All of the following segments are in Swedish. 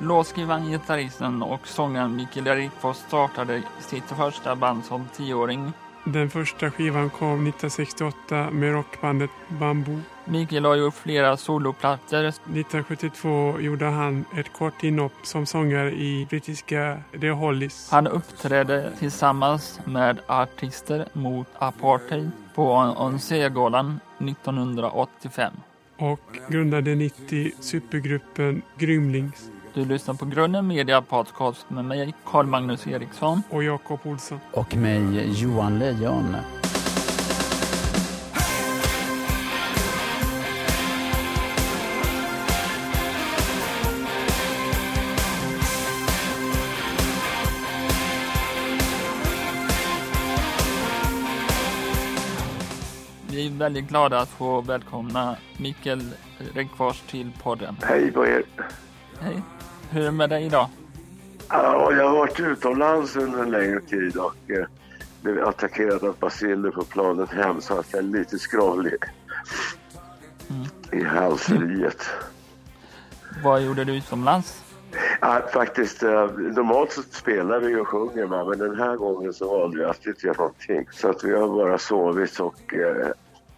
Låtskrivaren, gitarristen och sångaren Mikael Rickfors startade sitt första band som tioåring. Den första skivan kom 1968 med rockbandet Bamboo. Mikael har gjort flera soloplattor. 1972 gjorde han ett kort inhopp som sångare i brittiska The Hollies. Han uppträdde tillsammans med artister mot apartheid på ONC-galan 1985. Och grundade 90 supergruppen Grymlings. Du lyssnar på Grunden Media Podcast med mig, Carl Magnus Eriksson. Och Jakob Olsson. Och mig, Johan Lejon. Vi är väldigt glada att få välkomna Mikael Rickfors till podden. Hej på er. Hej. Hur är det med dig idag? Ja, jag har varit utomlands under en längre tid och eh, blev attackerad av basiller på planet hem så att jag är lite skravlig i halseriet. Vad gjorde du utomlands? Ja, faktiskt, eh, normalt så spelar vi och sjunger va? men den här gången så valde vi att inte göra någonting. Så att vi har bara sovit och, eh,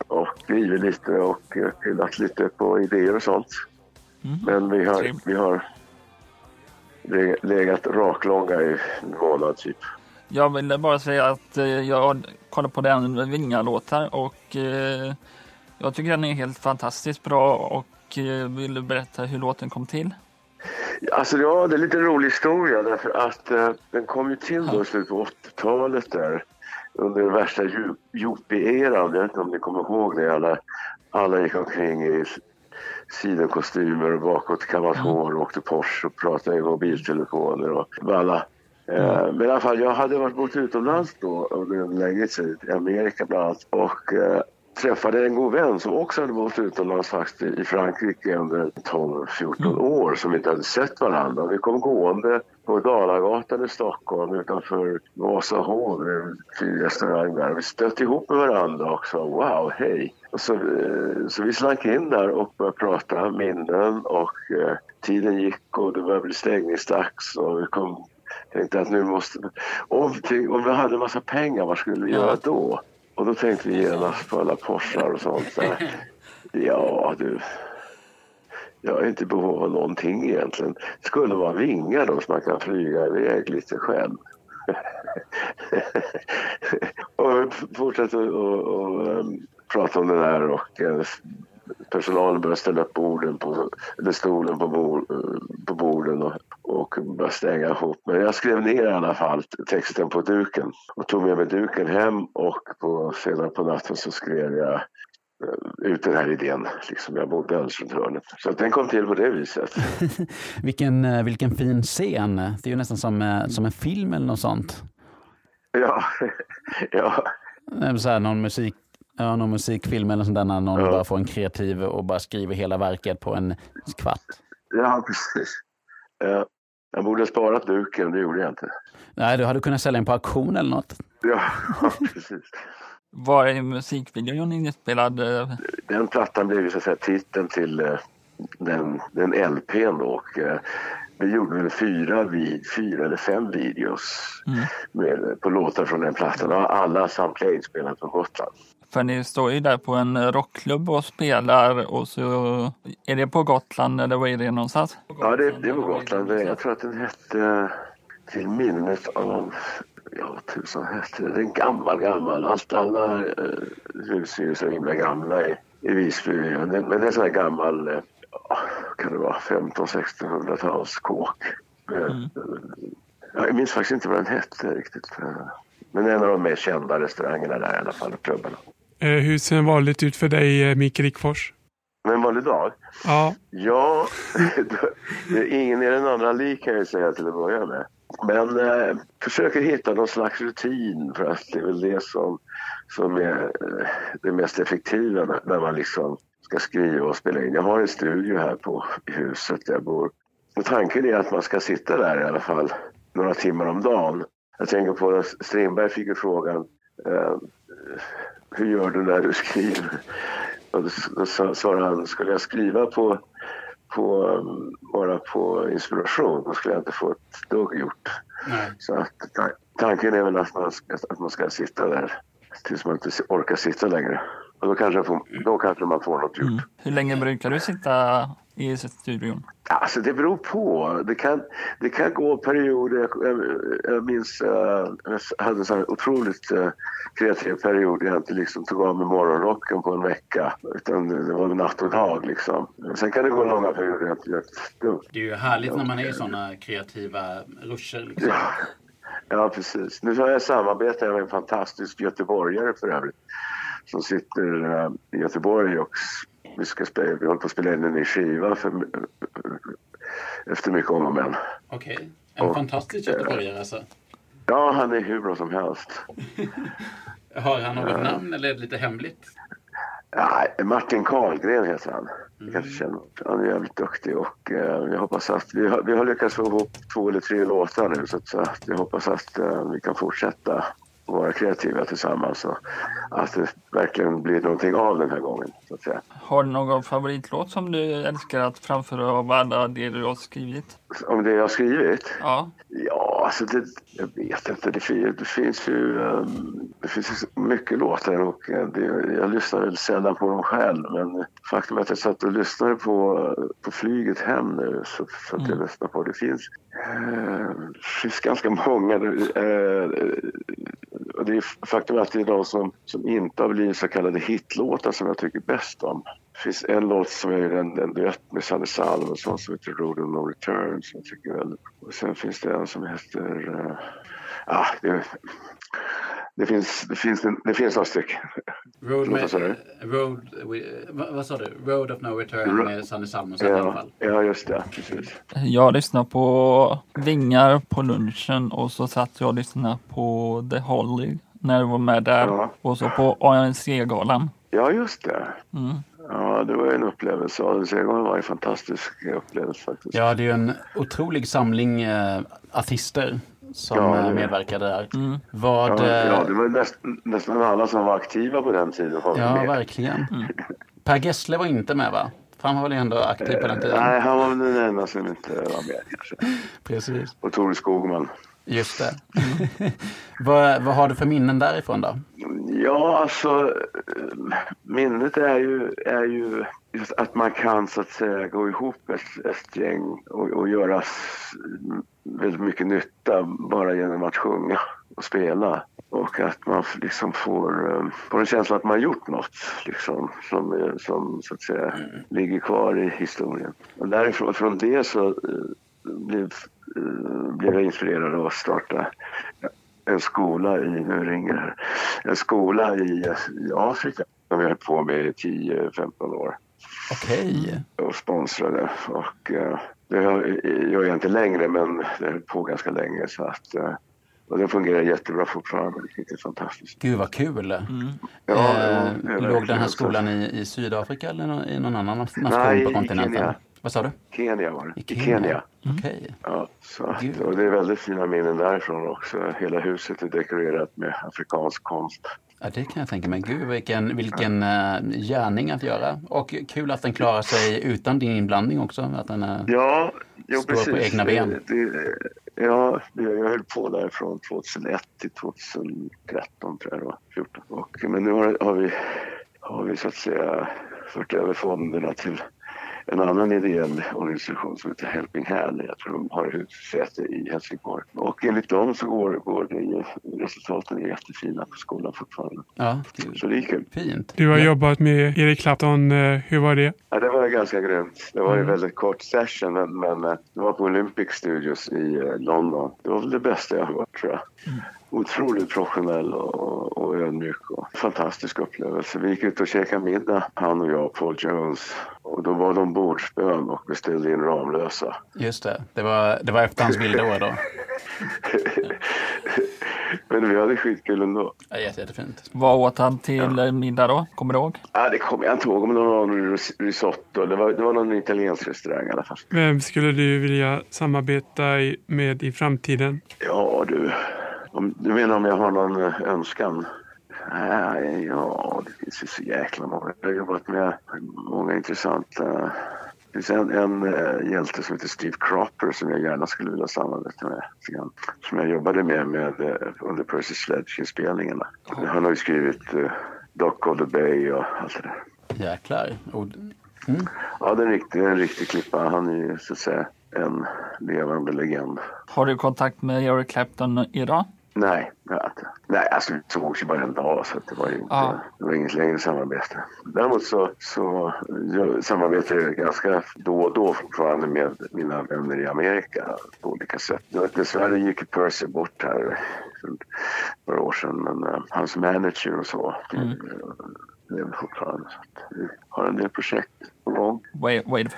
och skrivit lite och eh, pillat lite på idéer och sånt. Mm. Men vi har, vi har legat raklånga i en månad typ. Jag ville bara säga att eh, jag kollade på den Vinga-låtar och eh, jag tycker den är helt fantastiskt bra och eh, vill du berätta hur låten kom till? Alltså ja, det är lite rolig historia därför att eh, den kom ju till då i slutet på 80-talet där under den värsta yuppie-eran. Jag vet inte om ni kommer ihåg det. Alla, alla gick omkring i s- sidenkostymer och bakåtkammat hår och åkte Porsche och pratade i mobiltelefoner och alla. Eh, men i alla fall, jag hade varit bort utomlands då under en längre tid, i Amerika bland annat. Och eh, träffade en god vän som också hade bott utomlands faktiskt i Frankrike under 12-14 år som inte hade sett varandra. Vi kom gående på Dalagatan i Stockholm utanför är en fin restaurang där. Vi stötte ihop med varandra och sa wow, hej. Så, eh, så vi slank in där och började prata minnen och eh, tiden gick och det började bli stängningsdags och vi kom tänkte att nu måste... Om, vi- om vi hade en massa pengar, vad skulle vi göra då? Och då tänkte vi genast på alla Porschar och sånt där. Ja, du. Jag är inte i behov av någonting egentligen. Det skulle vara vingar då så man kan flyga iväg lite själv. och vi fortsatte att prata om det där och eh, personalen började ställa upp borden på, eller stolen på, bord, eh, på borden och, och började stänga ihop. Men jag skrev ner i alla fall texten på duken och tog med mig duken hem och på, senare på natten så skrev jag eh, ut den här idén. Liksom jag bodde alldeles runt hörnet. Så den kom till på det viset. vilken, eh, vilken fin scen. Det är ju nästan som, eh, som en film eller något sånt. Ja, ja. Så här, någon, musik, ja, någon musikfilm eller sånt där när någon Ja. bara får en kreativ och bara skriver hela verket på en kvart. ja precis. Eh, Jag borde ha sparat duken, det gjorde jag inte. Nej, du hade kunnat sälja den på auktion eller något. Ja, precis. Var är musikvideon inspelad? Den plattan blev ju så att säga titeln till eh, den, den LPn då. Och, eh, vi gjorde väl fyra, vid, fyra eller fem videos med, på låtar från den plattan. Alla samtliga inspelade på Gotland. För ni står ju där på en rockklubb och spelar och så är det på Gotland eller var är det någonstans? Ja, det, det var Gotland. Det- Jag tror att den hette Till minnet av... Ja, tusan hette? Det är en gammal, gammal. Allt, alla eh, hus är ju så himla gamla i, i Visby. Men det, men det är sån här gammal, eh, kan det vara 1500-1600-tals kåk. Eh, Jag minns faktiskt inte vad den hette riktigt. Eh, Men en av de mer kända restaurangerna där i alla fall, klubbarna. Eh, Hur ser en vanligt ut för dig, eh, Mikael Rickfors? Men en vanlig dag? Ja, Ja, ingen är den andra lik kan jag säga till att börja med. Men eh, försöker hitta någon slags rutin för att det är väl det som, som är eh, det mest effektiva när, man liksom ska skriva och spela in. Jag har en studio här på huset där jag bor. Och tanken är att man ska sitta där i alla fall några timmar om dagen. Jag tänker på Strindberg fick ju frågan eh, hur gör du när du skriver? Och då, svarade han, skulle jag skriva på, på, um, bara på inspiration. Då skulle jag inte få ett dugg gjort. Nej. Så att, ta- tanken är väl att man, ska, att man ska sitta där tills man inte orkar sitta längre. Och då kanske, får, då kanske man får något gjort. Mm. Hur länge brukar du sitta i studion? Alltså det beror på. Det kan, det kan gå perioder. Jag, jag, jag minns uh, jag hade en sån otroligt uh, kreativ period. Jag inte liksom tog av mig morgonrocken på en vecka. Utan det var natt och dag liksom. Sen kan det gå långa perioder. Jag ett dugg. Det är ju härligt när man är i sådana kreativa ruscher. Liksom. Ja, ja, precis. Nu har jag samarbetat med en fantastisk göteborgare för övrigt. Som sitter eh, i Göteborg och vi, ska spela, vi håller på att spela in en ny skiva för, efter mycket om och men. Okej. En Och- fantastisk göteborgare alltså. Ja, han är hur bra som helst. Har han något namn eller är det lite hemligt? Nej, Martin Karlgren heter han. Ni kanske känner. Han är jävligt duktig och eh, jag hoppas att vi har, vi har lyckats få ihop två eller tre låtar nu så att, så att jag hoppas att eh, vi kan fortsätta vara kreativa tillsammans och att det verkligen blir någonting av den här gången. Så att säga. Har du någon favoritlåt som du älskar att framföra av alla det du har skrivit? Om det jag har skrivit? Ja, Ja, alltså det, jag vet inte. Det finns, det finns ju um, det finns mycket låtar och eh, det, jag lyssnar väl sällan på dem själv. Men faktum är att jag satt och lyssnade på, på flyget hem nu så, så att jag lyssnar på det. finns, eh, det finns ganska många. Eh, det är faktum att det är de som, som inte har blivit så kallade hitlåtar som jag tycker bäst om. Det finns en låt som är en, en duett med Sanne Salomonsson som heter Road of No Return som jag tycker väldigt Och sen finns det en som heter... Uh, ah, det, det, finns, det, finns det finns några stycken. Road, Förlåt, vad sa du? road with, vad, vad sa du? Road of No Return Ro- med Sanne Salmonsson i alla Ja, fall. ja, just det. Precis. jag lyssnar på Vingar på lunchen och så satt jag och lyssnade på The Holly när du var med där Ja. och så på ANC-galan. Ja, just det. Mm. Ja, det var en upplevelse. Adelsegården var en fantastisk upplevelse faktiskt. Ja, det är ju en otrolig samling eh, artister som Ja, eh, det- medverkade där. Mm. Vad... Ja, eh, ja, det var näst, nästan alla som var aktiva på den tiden. Var Ja, med. verkligen. Per Gessle var inte med va? För han var väl ändå aktiv på den tiden? Nej, han var väl den enda som inte var med kanske. Precis. Och Tore Skogman. Just det. vad, vad har du för minnen därifrån då? Ja, alltså minnet är ju, är ju just att man kan så att säga gå ihop ett, ett gäng och, och göra väldigt mycket nytta bara genom att sjunga och spela. Och att man liksom får, eh, får en känsla att man gjort något liksom, som, eh, som så att säga ligger kvar i historien. Och därifrån från det så eh, blev, blev jag inspirerad av att starta en skola i, nu ringer här, en skola i, i Afrika som har hållit på med i 10-15 år Okej. och sponsrade. Och, eh, det gör jag inte längre men det hållit på ganska länge så att eh, och det fungerar jättebra fortfarande. Det är fantastiskt. Gud vad kul. Mm. Ja, eh, låg den här skolan i, i Sydafrika eller i någon annan nation Nej, på i kontinenten? Kenya. Vad sa du? Kenya var det. I Kenya. Kenya. Okej. Ja, så att, Gud. och det är väldigt fina minnen därifrån också. Hela huset är dekorerat med afrikansk konst. Ja, det kan jag tänka mig. Gud, vilken, vilken uh, gärning att göra. Och kul att den klarar sig utan din inblandning också. Att den, uh, Ja, jo, Står precis. på egna ben. Det, det, ja, det, jag höll på där från 2001 till 2013 tror jag det var, 14. Och, men nu har, har, vi, har vi så att säga fört över fonderna till en annan ideell organisation som heter Helping Hand. Jag tror de har huvudsäte i Helsingborg. Och enligt dem så går, går det, ju- resultaten är jättefina på skolan fortfarande. ja, gud. Så det är kul. Fint. Du har Ja. jobbat med Erik Clapton. eh, Hur var det? Ja, det var ganska grymt. Det var en väldigt kort session, men, men eh, det var på Olympic Studios i eh, London. Det var väl det bästa jag har hört, tror jag. Otroligt professionell och, och, och ödmjuk. Och fantastisk upplevelse. Vi gick ut och käkade middag, han och jag, Paul Jones. Och då var de bordsbön och beställde in Ramlösa. Just det. Det var, det var efter hans bildår då. men vi hade skitkul ändå. Ja, jätte, jättefint. Vad åt han till eh, middag då? Kommer du ihåg? Ja, det kommer jag inte ihåg, men det var någon ris- risotto. Det var, det var någon italiensk restaurang i alla fall. Vem skulle du vilja samarbeta med i framtiden? Ja du, om, du menar om jag har någon eh, önskan? Nej, ja, det finns ju så jäkla många. Jag har jobbat med många intressanta Det finns en, en äh, hjälte som heter Steve Cropper som jag gärna skulle vilja samarbeta med. Som jag jobbade med, med äh, under Percy Sledge-inspelningarna. Han har ju skrivit äh, Dock of the Bay och allt det där. Jäklar. Och, mm. Ja, det är en riktig, en riktig klippa. Han är ju så att säga en levande legend. Har du kontakt med Eric Clapton idag? Nej, nej alltså vi sågs ju bara en dag så det var, ju inte, det var inget längre samarbete. Däremot så, så jag samarbetar jag ganska då och då fortfarande med mina vänner i Amerika på olika sätt. Dessvärre gick Percy bort här för några år sedan men uh, hans manager och så mm. lever fortfarande. Så vi har en del projekt på gång. Wait, wait.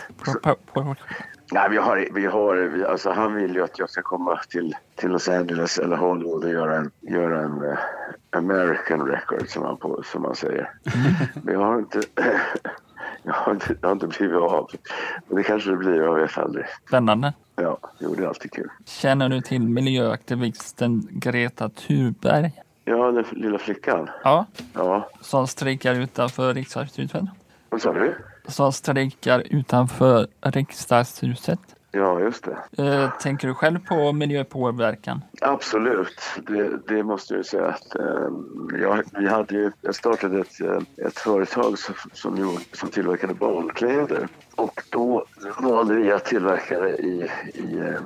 Nej, vi har, vi har, alltså han vill ju att jag ska komma till, till Los Angeles eller Hollywood och göra en, göra en uh, American record som han, på, som han säger. Men jag har inte, jag har inte, jag har inte blivit av. Men det kanske det blir, jag vet aldrig. Spännande. Ja, jo, det är alltid kul. Känner du till miljöaktivisten Greta Thunberg? Ja, den lilla flickan. Ja. ja. Som strejkar utanför riksdagshuset. Vad sa du? Som strejkar utanför riksdagshuset. Ja, just det. Eh, tänker du själv på miljöpåverkan? Absolut, det, det måste jag säga att eh, jag, vi hade ju, jag startade ett, eh, ett företag som, som, som tillverkade barnkläder och då valde vi att tillverka det i, i, eh,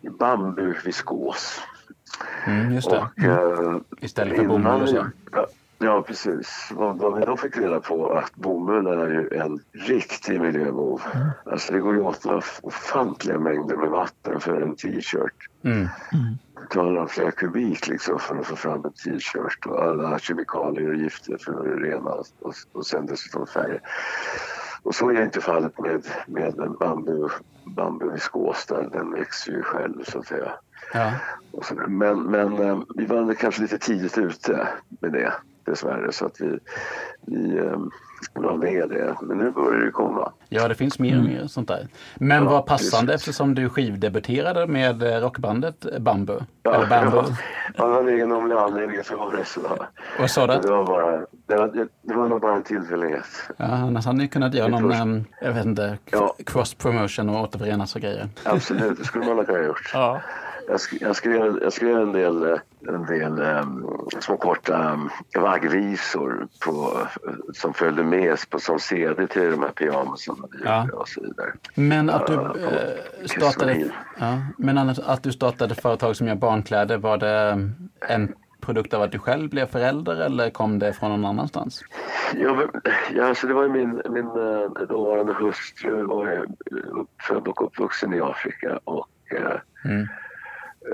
i bambuviskos. Mm, just det. Och, mm. Istället för bomull och så. Ja, precis. Vad, vad vi då fick reda på att bomullen är ju en riktig miljöbov. Mm. Alltså det går ju åt ofantliga mängder med vatten för en t-shirt. Mm. Mm. Talar om flera kubik liksom för att få fram en t-shirt och alla kemikalier och gifter för att rena och, och sen dessutom färger. Och så är inte fallet med, med en bambu, bambuviskos. Den växer ju själv så att säga. Ja. Men, men eh, vi var kanske lite tidigt ute med det dessvärre så att vi, vi eh, la ner det. Men nu börjar det komma. Ja, det finns mer och mer sånt där. Men ja, vad passande precis. eftersom du skivdebuterade med eh, rockbandet Bambu. Ja, Eller Bambu. Ja, var en egendomlig anledning för det. Så. Vad sa du? Det var, bara, det, var, det var nog bara en tillfällighet. Ja, annars hade ni kunnat göra någon, äm, jag vet inte, ja. cross promotion och återförenas och grejer. Absolut, det skulle man ha kunnat gjort. Ja. Jag, sk jag, skrev, jag skrev en del, eh, en del um, små korta um, vaggvisor på, som följde med på, som CD till de här pyjamasarna ja. och så vidare. Men att du, uh, startade, ja, men att du startade företag som gör barnkläder, var det en produkt av att du själv blev förälder eller kom det från någon annanstans? Ja, men, ja alltså det var ju min, min dåvarande hustru var född och uppvuxen i Afrika och mm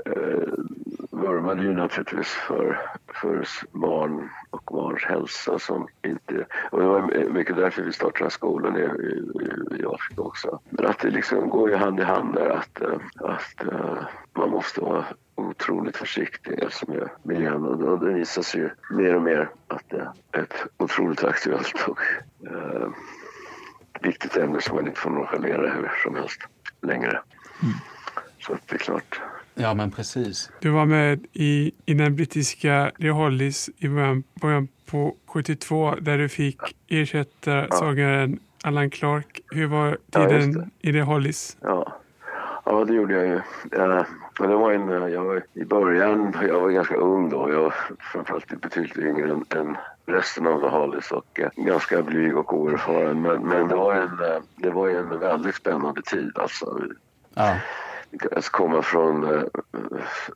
eh, vurmade ju naturligtvis för, för barn och barns hälsa som inte... Och det var mycket därför vi startade skolan i, i, i Afrika också. Men att det liksom går ju hand i hand där att, eh, att uh, man måste vara otroligt försiktig alltså med miljön och det visar sig ju mer och mer att det är ett otroligt aktuellt och uh, viktigt ämne som man inte får nonchalera hur som helst längre. Mm. Så det är klart, Ja, men precis. Du var med i, i den brittiska The Hollies i början, början på 72 där du fick ersätta ja. sångaren Allan Clark. Hur var tiden ja, i The Hollies? Ja. ja, det gjorde jag ju. Ja, det var en, jag var, I början, jag var ganska ung då. Jag var framförallt betydligt yngre än, än resten av The Hollies och eh, ganska blyg och oerfaren. Men, men det, var en, eh, det var en väldigt spännande tid alltså. Ja lyckades komma från eh,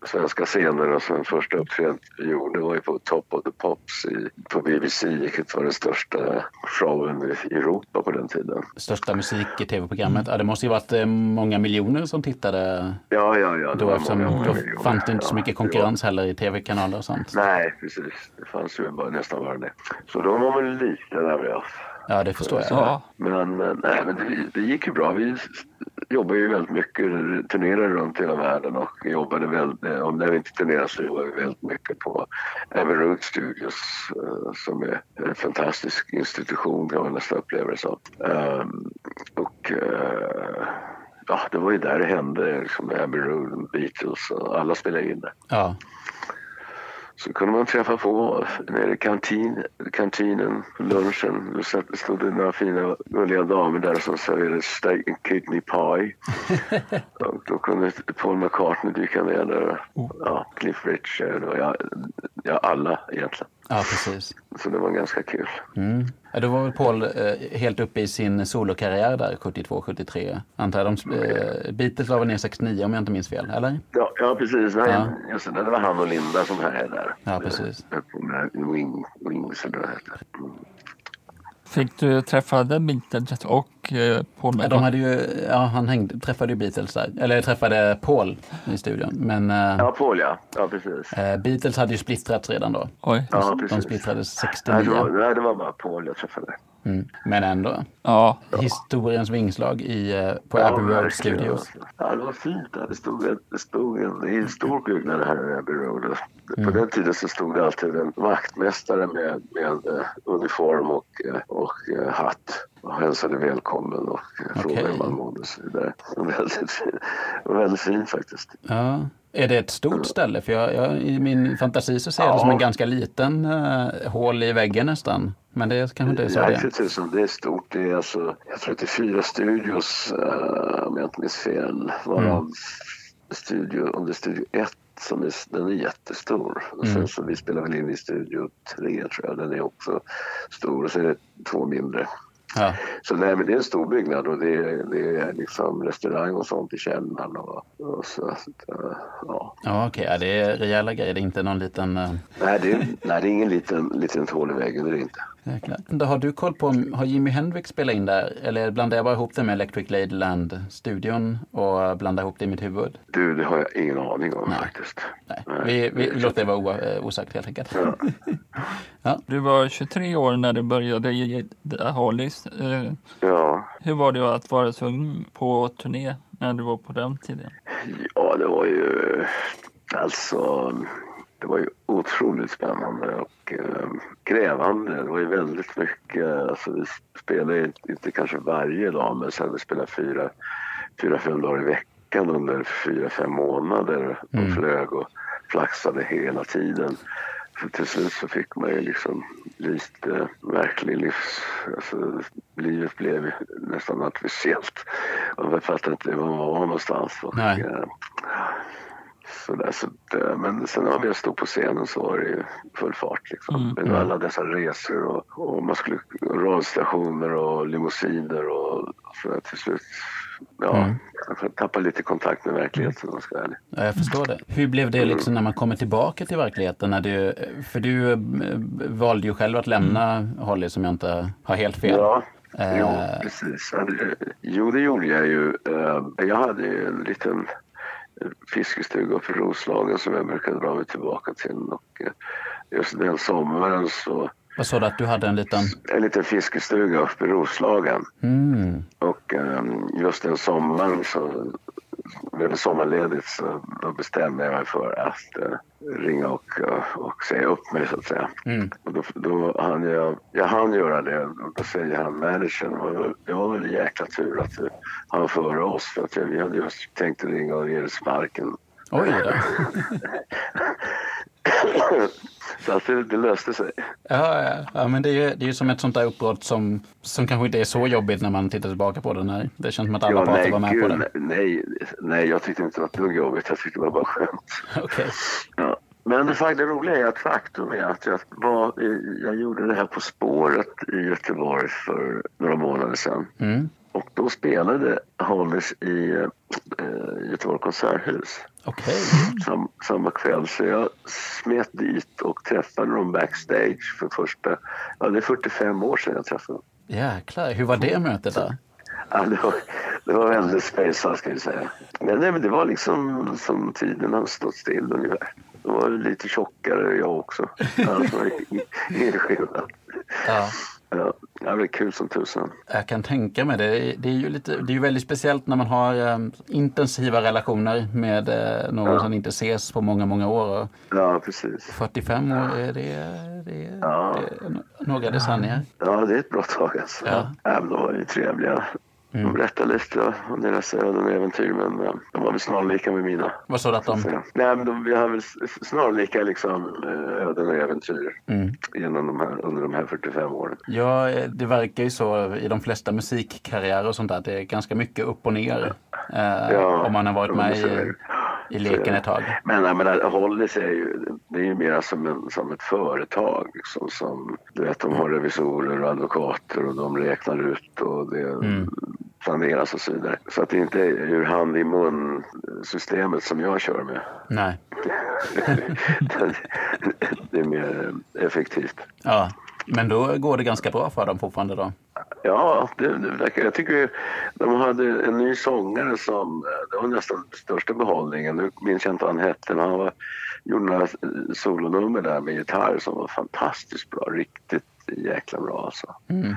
svenska scener och sen första uppträdandet vi gjorde var ju på Top of the Pops i, på BBC vilket var den största showen i Europa på den tiden. Största musik-tv-programmet? Ja, det måste ju varit eh, många miljoner som tittade ja, ja, ja, då eftersom många, då fanns det inte så mycket konkurrens heller i tv-kanaler och sånt. Nej, precis. Det fanns ju bara, nästan bara det. Så då var man lite nervös. Ja, det förstår jag. Ja. Men, nej, men det, det, gick ju bra. Vi jobbade ju väldigt mycket, turnerade runt hela världen och jobbade väldigt, om när vi inte turnerade så jobbade vi väldigt mycket på Abbey Road Studios uh, som är en fantastisk institution kan man nästan uppleva det som. Um, och uh, ja, det var ju där det hände, liksom Abbey Road, Beatles och alla spelade in det. Ja. Så kunde man träffa på nere i kantin, kantinen, lunchen. Då stod det några fina gulliga damer där som serverade steak and kidney pie. och då kunde Paul McCartney dyka ner där. Ja, Cliff Richard och ja, ja, alla egentligen. Ja, precis. Så det var ganska kul. Mm. Ja, då var väl Paul eh, helt uppe i sin solokarriär där, 72-73. Antar jag. De, eh, Beatles la väl ner 69 om jag inte minns fel, eller? Ja, ja precis. Nej, Ja. Just det, det var han och Linda som är där. Ja, precis. På med Wing, Wings eller vad det heter. Fick du träffa The Beatles och eh, Paul Ja, de McCartney? hade ju, ja, han hängde, träffade ju Beatles där. Eller träffade Paul i studion. Men eh, Ja, Paul ja. Ja, precis. eh, Beatles hade ju splittrats redan då. Oj. Ja, De precis. splittrades Nej det, var, 69. nej, det var bara Paul jag träffade. Mm. Men ändå. Ja, Historiens vingslag i, eh, på Ja, Abbey Road verkligen. Studios. Ja, det var fint. där. Det stod, en- det stod en, det är en stor byggnad här i Abbey Road. På Mm. den tiden så stod det alltid en vaktmästare med, med eh, uniform och, eh, och hatt och hälsade välkommen och frågade hur man mådde och så vidare. Det var Väldigt, fin- väldigt fint faktiskt. Ja. Är det ett stort ställe? För jag, jag, i min fantasi så ser jag det som en ganska liten eh, hål i väggen nästan. Men det kanske inte är så Nej, det är. Det är stort. Det är alltså, jag tror att det är fyra studios eh, om jag inte minns fel. Varav Mm. studio, om det är studio ett som är, den är jättestor. Och sen Mm. så vi spelar väl in i studio tre tror jag. Den är också stor. Och så är det två mindre. Ja. Så nej, men det är en stor byggnad och det är, det är liksom restaurang och sånt i källaren. Och, och så, eh, ja. Ja, okej. Ja, det är rejäla grejer. Det är inte någon liten... Uh, nej, det är, nej, det är ingen liten, liten hål i väggen. Det är det inte. Jäklar. Då Har du koll på, om- har Jimi Hendrix spelat in där? Eller blandar jag bara ihop det med Electric Ladyland-studion och blandar ihop det i mitt huvud? Du, det har jag ingen aning om Nej. faktiskt. Nej, Nej. vi, vi låter det vara eh, osagt helt enkelt. du var 23 år när du började i The Hollies. Eh, Ja, hur var det att vara så ung på turné när du var på den tiden? ja det var ju alltså det var ju otroligt spännande och eh, krävande. Det var ju väldigt mycket. Alltså vi spelade inte kanske varje dag men sen vi spelade fyra, fyra, fem dagar i veckan under fyra, fem månader och Mm. flög och flaxade hela tiden. Så till slut så fick man ju liksom lite verklig livs... Alltså, livet blev nästan artificiellt. Man fattade inte var man var någonstans. Och, Nej. Eh, sådär, så, att, eh, men sen när man stod på scenen så var det ju full fart. Liksom. Mm. Med alla dessa resor och, och man skulle radiostationer och limousiner och så där, till slut ja, Mm. jag tappade lite kontakt med verkligheten om jag ska vara ärlig. Ja, jag förstår det. Hur blev det liksom när man kommer tillbaka till verkligheten? När du, för du eh, valde ju själv att lämna Holly som jag inte har helt fel. Ja, Eh. jo, precis. Ja, det- Jo, det gjorde jag ju. Eh, Jag hade ju en liten fiskestuga i Roslagen som jag brukade dra mig tillbaka till. Och eh, just den sommaren så, Vad sa du att du hade en liten... en liten fiskestuga uppe i Roslagen. Mm. Och eh, just den sommaren så det sommarledigt så då bestämde jag mig för att eh, ringa och, eh, och säga upp mig så att säga. Mm. Och då, då hann jag, jag hann göra det och då säger han managern, det var väl- jäkla tur att du hann före oss för att vi hade just tänkt ringa och ge dig sparken. Oj då. så att det, det löste sig. Ja, ja. ja men det är, ju, det är som ett sånt där uppbrott som, som kanske inte är så jobbigt när man tittar tillbaka på det. När det känns som att alla Ja, parter nej, var med gud, på det. nej, nej, jag tyckte inte det var ett dugg jobbigt. Jag tyckte det var bara skönt. Okej. Ja. Men det, det roliga är att faktum är att jag, var, jag gjorde det här På spåret i Göteborg för några månader sedan. Mm. Och då spelade Hollis i eh, Göteborg konserthus Okej. sam, samma kväll. Så jag smet dit och träffade dem backstage för första... Ja, det är 45 år sedan jag träffade dem. Jäklar, hur var det mötet då? Ja, det, var, det var väldigt spejsat ska vi säga. Men, nej, men det var liksom som tiden har stått still ungefär. Då var lite tjockare jag också. Alltså, skillnad. Ja. Ja, det var kul som tusan. Jag kan tänka mig det. Det är ju, lite, det är ju väldigt speciellt när man har eh, intensiva relationer med eh, någon Ja. som inte ses på många, många år. Ja, precis. 45 år, är det, det, Ja. det är några decennier. Ja, det är ett bra tag alltså. Ja. Ja. men de var ju trevliga. De berättar lite om deras öden och äventyr men eh, de var väl snarlika med mina. Vad sa du att de... Nej, men de, vi har väl snarlika liksom, eh, öden och äventyr Mm. genom de här, under de här 45 åren. Ja, eh, det verkar ju så i de flesta musikkarriärer och sånt där. Det är ganska mycket upp och ner. Eh, Ja, om man har varit med i. i leken ett tag. Men jag menar, Hollis är ju, det är ju mer som, en, som ett företag. Liksom, som, du vet, de har revisorer och advokater och de räknar ut och det Mm. planeras och så vidare. Så att det inte är ur hand i mun systemet som jag kör med. Nej. det är mer effektivt. Ja. Men då går det ganska bra för dem fortfarande då? Ja, det, det verkar, jag tycker de hade en ny sångare som, det var nästan största behållningen. Nu minns jag inte vad han hette, men han var, gjorde några solonummer där med gitarr som var fantastiskt bra. Riktigt jäkla bra alltså. Mm.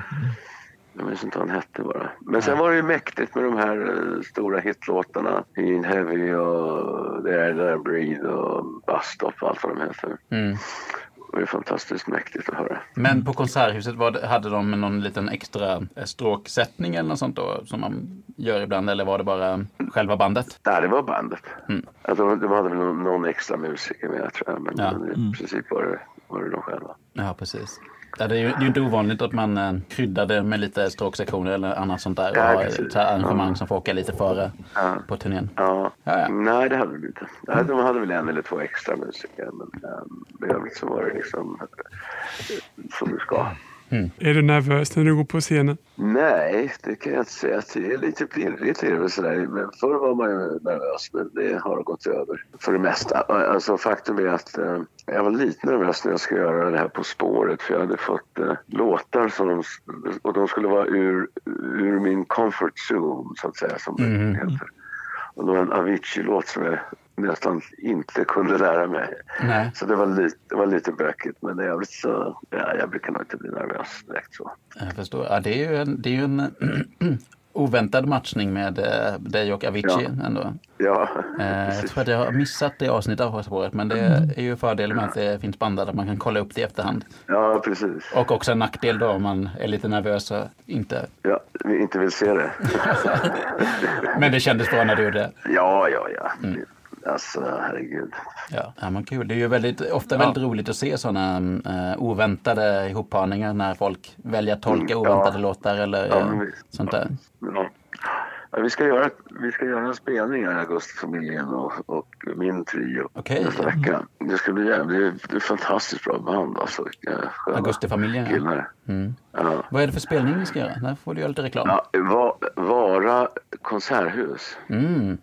Jag minns inte vad han hette bara. Men sen var det ju mäktigt med de här eh, stora hitlåtarna. In Heavy och There There Breathe och Bus Stop och allt vad de heter. Mm. Det var ju fantastiskt mäktigt att höra. Men på Konserthuset var hade de någon liten extra eh, stråksättning eller något sånt då som man gör ibland eller var det bara själva bandet? Nej, det var bandet. Mm. Alltså, de, de hade väl någon, extra musiker med tror jag. Men, Ja. men i princip var det, var det de själva. Ja, precis. Ja, det är ju det är inte ovanligt att man eh, kryddar det med lite stråksektioner eller annat sånt där och Ja, ett så arrangemang som får åka lite före Ja. på turnén. Ja. Ja, ja. Nej, det hade de inte. De hade väl en eller två extra musiker. Men um, i övrigt så var det liksom eh, som det ska. Är du nervös när du går på scenen? Nej, det kan jag inte säga. Det är lite pirrigt sådär. Men förr var man ju nervös, men det har gått över för det mesta. Alltså faktum är att eh, jag var lite nervös när jag skulle göra det här På spåret för jag hade fått eh, låtar som de, och de skulle vara ur, ur min comfort zone så att säga som Mhm. det heter. Och det var en Avicii-låt som jag nästan inte kunde lära mig. Nej, Så det var lite, det var lite bökigt men i övrigt så, ja, jag brukar nog inte bli nervös direkt så. jag förstår. Ja, det är ju en, det är en oväntad matchning med eh, dig och Avicii ändå. Ja, Eh, jag tror att jag har missat det avsnittet av På spåret men det är ju fördelen med att det finns bandat att man kan kolla upp det i efterhand. Ja, precis. Och också en nackdel då om man är lite nervös och inte. Ja, vi inte vill se det. Men det kändes bra när du gjorde det. Ja, ja, ja. Alltså, herregud. Ja, ja men kul. Det är ju väldigt, ofta väldigt roligt att se sådana eh, oväntade ihopparningar när folk väljer att tolka Mm, oväntade ja. låtar eller Ja, eh, sånt där. Ja. Ja, vi, ska göra, vi ska göra en spelning här i Augustfamiljen och, och min trio Okej. nästa vecka. Det ska bli jävligt, det är, det är ett fantastiskt bra band alltså. Augustifamiljen. Ja. killar. Mm. Ja. Vad är det för spelning ni ska göra? Där får du göra lite reklam. Ja, Va- Vara konserthus. Mm.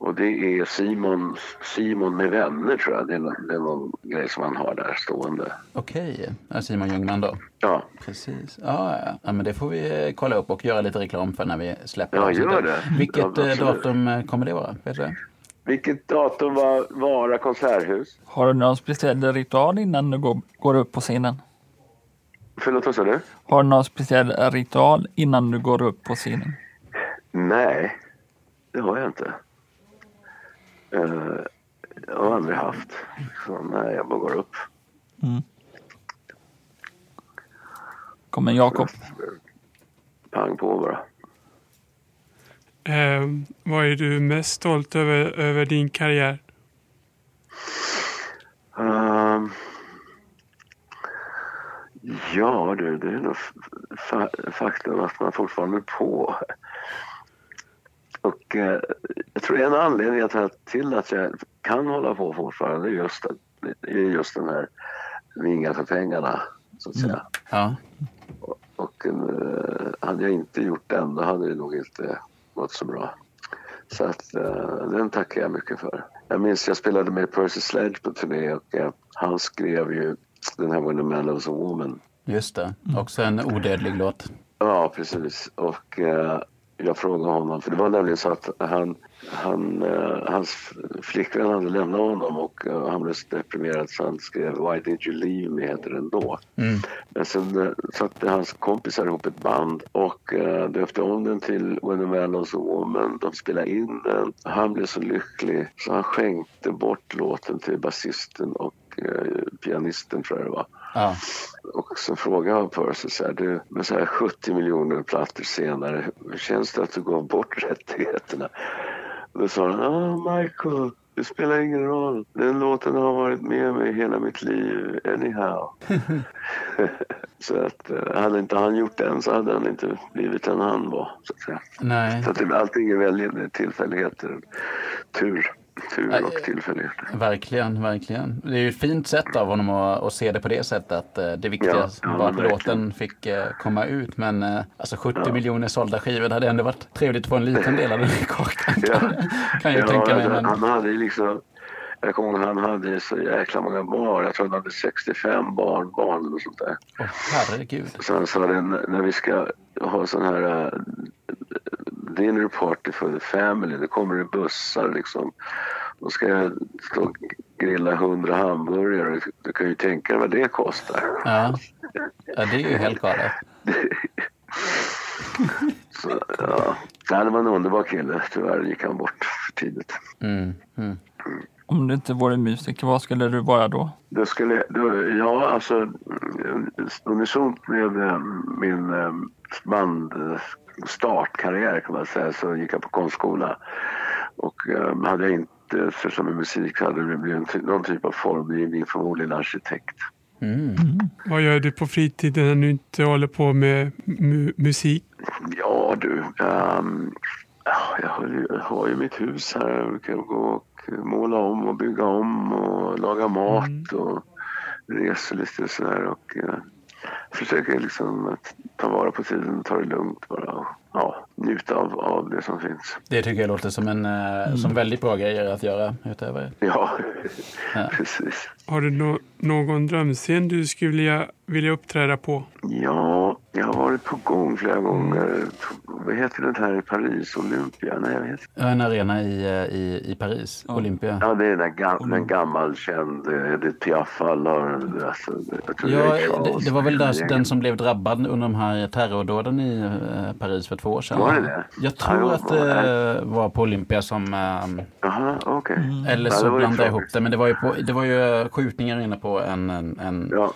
Och det är Simon, Simon med vänner tror jag. Det är, det är någon grej som han har där stående. Okej, ja, Simon Ljungman då. Ja, Precis. Ja, ja. ja, men det får vi eh, kolla upp och göra lite reklam för när vi släpper Ja, gör det. Vilket Ja, eh, datum eh, kommer det vara? Vet du? Vilket datum var Vara konserthus? Har du någon speciell ritual innan du går, går upp på scenen? Förlåt, vad sa du? Har du någon speciell ritual innan du går upp på scenen? Nej, det har jag inte. Eh, jag har aldrig haft. Så nej, jag bara går upp. Kommer Jakob? Pang på bara. Eh, vad är du mest stolt över, över din karriär? Ehm, ja, du, det är nog fa- faktum att man fortfarande är på. Och eh, jag tror en anledning att till att jag kan hålla på fortfarande är just, just den här vinga för pengarna, så att säga. Ja. Och eh, hade jag inte gjort den, då hade det nog inte gått så bra. Så att eh, den tackar jag mycket för. Jag minns jag spelade med Percy Sledge på turné och eh, han skrev ju den här When a man loves a woman. Just det. Också en odödlig låt. Ja, precis. Och eh, jag frågade honom, för det var nämligen så att han, han, eh, hans flickvän hade lämnat honom och eh, han blev så deprimerad så han skrev Why did you leave me heter den då. Mm. Men sen eh, satte hans kompisar ihop ett band och eh, döpte om den till When a man loves a woman. De spelade in den. Han blev så lycklig så han skänkte bort låten till basisten och pianisten tror jag det var. Ja. Och så frågade han sig så här, du, med så här 70 miljoner plattor senare, hur känns det att du gav bort rättigheterna? Då sa han, ah Michael, det spelar ingen roll. Den låten har varit med mig hela mitt liv, anyhow. så att uh, hade inte han gjort den så hade han inte blivit den han var. Så att säga. Nej. Så att det, allting är väldigt tillfälligheter, tur. Tur och tillfälligheter. Verkligen, verkligen. Det är ju ett fint sätt av honom att, att se det på det sättet. Att eh, det viktiga ja, ja, var att verkligen. låten fick uh, komma ut. Men alltså 70 ja. miljoner sålda skivor det hade ändå varit trevligt att få en liten del av den kakan. kan jag ja, tänka mig. Men... Han hade liksom jag kommer ihåg han hade så jäkla många barn. Jag tror han hade 65 barn, barn och sånt där. Åh, herregud. Så han sa det, när vi ska ha sån här uh, dinner party for the family, det kommer det bussar liksom. Då ska jag stå och grilla 100 hamburgare. Du kan ju tänka dig vad det kostar. Ja, ja det är ju helt galet. så, ja. Det var en underbar kille. Tyvärr gick han bort för tidigt. Mm, mm. Om du inte vore musiker, vad skulle du vara då? Det skulle, då, ja, alltså unisont med eh, min eh, bandstartkarriär kan man säga så gick jag på konstskola. Och um, hade jag inte sysslat med musik hade det blivit någon typ av formgivning, förmodligen arkitekt. Mm. Vad gör du på fritiden när du inte håller på med mu musik? Ja du, um, jag, har, jag har ju mitt hus här. Jag kan gå och måla om och bygga om och laga mat mm. och resa lite sådär. Och, uh, försöker liksom att ta vara på tiden, ta det lugnt bara och ja, njuta av, av det som finns. Det tycker jag låter som en mm. som väldigt bra grejer att göra utöver. Ja, ja. precis. Har du no någon drömscen du skulle vilja, vilja uppträda på? Ja, jag har varit på gång flera gånger. Vad heter det här i Paris? Olympia? Nej, jag vet Ja, en arena i, eh, i, i Paris. Ja. Olympia. Ja, det är den, gam den gammal känd Edith Piaf. Alla, alltså, ja, det, det, var väl där, den som blev drabbad under de här terrordåden i uh, Paris för två år sedan. Var det det? Jag tror ja, att det var på Olympia som... Jaha, okej. Okay. Mm. Eller så ja, blandade jag ihop det. Men det var ju, på, det var ju skjutningar inne på en... en, en ja.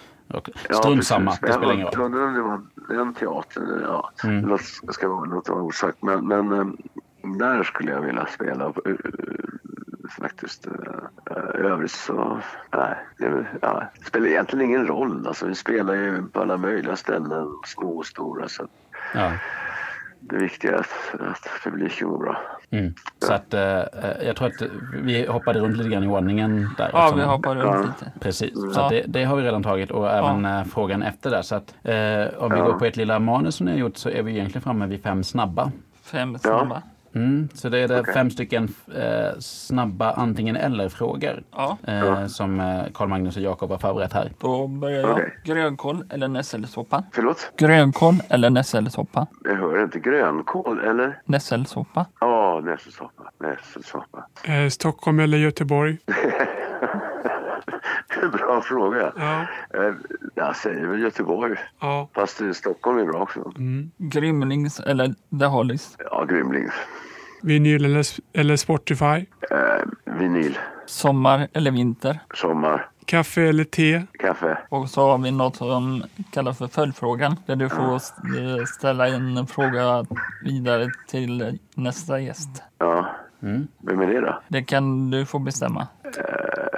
Strunt samma, det spelar ingen roll. Jag undrar om det var den teatern. Ja, mm. det ska låta vara osagt. Men, men um, där skulle jag vilja spela. Uh, faktiskt. Uh, övrigt så, nej, det, ja, det spelar egentligen ingen roll. Alltså, vi spelar ju på alla möjliga ställen, små och stora. Så ja det viktiga är att, att publiken mår bra. Mm. Så att, eh, jag tror att vi hoppade runt lite grann i ordningen där. Ja, vi hoppade runt ja. lite. Precis, så ja. det, det, har vi redan tagit och även ja. Eh, frågan efter det. Så att, eh, om vi går på ett lilla manus som ni har gjort så är vi egentligen framme vid fem snabba. Fem snabba? Mm, så det är det okay. fem stycken eh, snabba antingen eller-frågor ja. eh, som eh, Carl Magnus och Jakob har förberett här. Då börjar jag. Okay. Grönkål eller nässelsoppa? Förlåt? Grönkål eller nässelsoppa? Jag hör inte. Grönkål eller? Nässelsoppa. Ja, oh, nässelsoppa. nässelsoppa. Eh, Stockholm eller Göteborg? Bra fråga. Ja. Eh, jag säger väl Göteborg. Ja. Fast Stockholm är bra också. Mm. Grymlings eller The Hollies? Ja, Grymlings. Vinyl eller, eller Spotify? Eh, vinyl. Sommar eller vinter? Sommar. Kaffe eller te? Kaffe. Och så har vi något som kallas för följdfrågan. Där du får ja. ställa en fråga vidare till nästa gäst. Ja. Mm. Vem är det då? Det kan du få bestämma. Eh,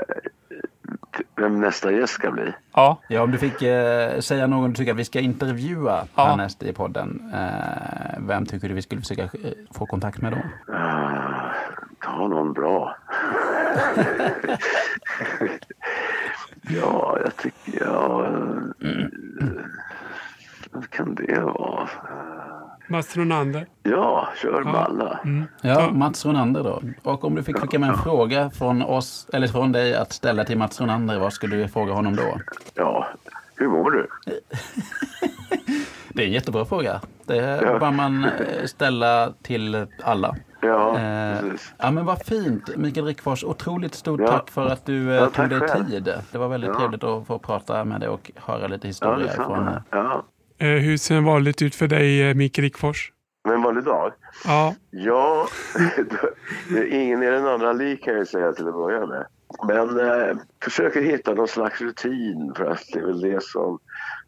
vem nästa gäst ska bli? Ja. Ja, om du fick eh, säga någon du tycker att vi ska intervjua ja. härnäst i podden. Eh, vem tycker du vi skulle försöka eh, få kontakt med då? Uh, ta någon bra. ja, jag tycker... Ja, mm. Vad kan det vara? Mats Ronander. Ja, kör ja. balla. Mm. Ja, Mats Ronander då. Och om du fick skicka med en fråga från oss, eller från dig att ställa till Mats Ronander, vad skulle du fråga honom då? Ja, hur mår du? det är en jättebra fråga. Det ja. bör man eh, ställa till alla. Ja, eh. Ja, men vad fint. Mikael Rickfors, otroligt stort ja. tack för att du eh, ja, tog dig själv. tid. Det var väldigt ja. trevligt att få prata med dig och höra lite historia. Ja, från, ja. Eh, hur ser en vanligt ut för dig, eh, Mikael Rickfors? En vanlig dag? Ja. Ja, ingen är den andra lik kan jag säga till att börja med. Men eh, försöker hitta någon slags rutin för att det är väl det som,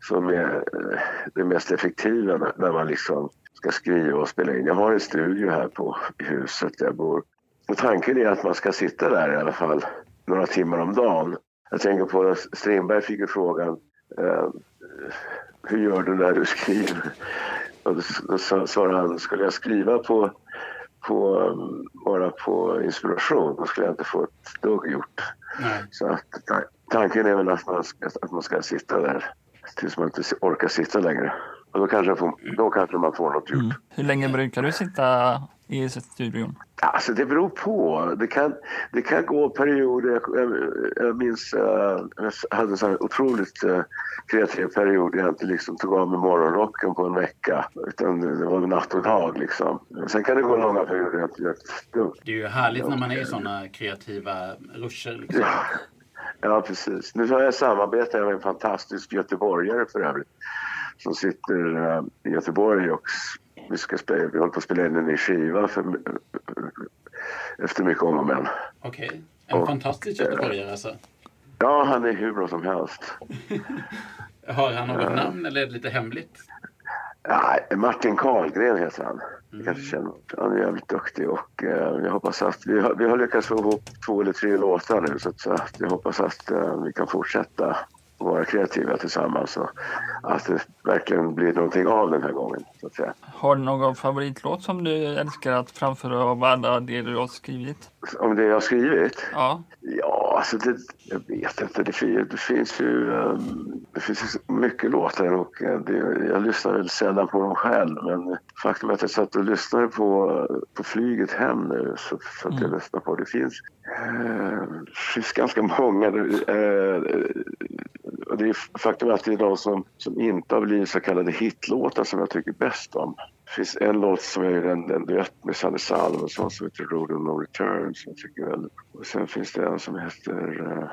som är eh, det mest effektiva när, man liksom ska skriva och spela in. Jag har en studio här på huset där jag bor. Och tanken är att man ska sitta där i alla fall några timmar om dagen. Jag tänker på att Strindberg fick ju frågan eh, hur gör du när du skriver? Och då svarade han, skulle jag skriva på, på, bara på inspiration då skulle jag inte få ett dugg gjort. Nej. Så att, tanken är väl att man, ska, att man ska sitta där tills man inte orkar sitta längre. Och då kanske, får, då kanske man får något gjort. Mm. Hur länge brukar du sitta i studion? Alltså det beror på. Det kan, det kan gå perioder. Jag, jag, jag minns uh, jag hade en sån otroligt uh, kreativ period där jag inte liksom tog av mig morgonrocken på en vecka. Utan det var natt och dag liksom. Sen kan det gå långa perioder jag inte gör Det är ju härligt när man är i sådana kreativa ruscher. Liksom. Ja. ja, precis. Nu har jag samarbetat med en fantastisk göteborgare för övrigt som sitter uh, i Göteborg och vi, ska spela, vi håller på att spela in en ny skiva för, efter mycket om och men. Okej, okay. en och, fantastisk göteborgare alltså? Ja, han är hur bra som helst. Har han något uh, namn eller är det lite hemligt? Nej, Martin Karlgren heter han. Mm. kanske känner Han är jävligt duktig och uh, jag hoppas att vi har, vi har lyckats få ihop två eller tre låtar nu så att, så att jag hoppas att uh, vi kan fortsätta vara kreativa tillsammans och att det verkligen blir någonting av den här gången. Så att säga. Har du någon favoritlåt som du älskar att framföra av alla det du har skrivit? Om det jag har skrivit? Ja. Ja, alltså det, jag vet inte. Det, finns, det finns ju um, det finns mycket låtar och eh, det, jag lyssnar väl sällan på dem själv. Men faktum är att jag satt och lyssnade på, på flyget hem nu så, så att jag mm. lyssnar på det. finns, uh, det finns ganska många. Uh, och det är faktum att det är de som, som inte har blivit så kallade hitlåtar som jag tycker bäst om. Det finns en låt som är en, en duett med Sanne Salomonsson som heter Road of No Return som jag tycker väldigt Och sen finns det en som heter... Uh,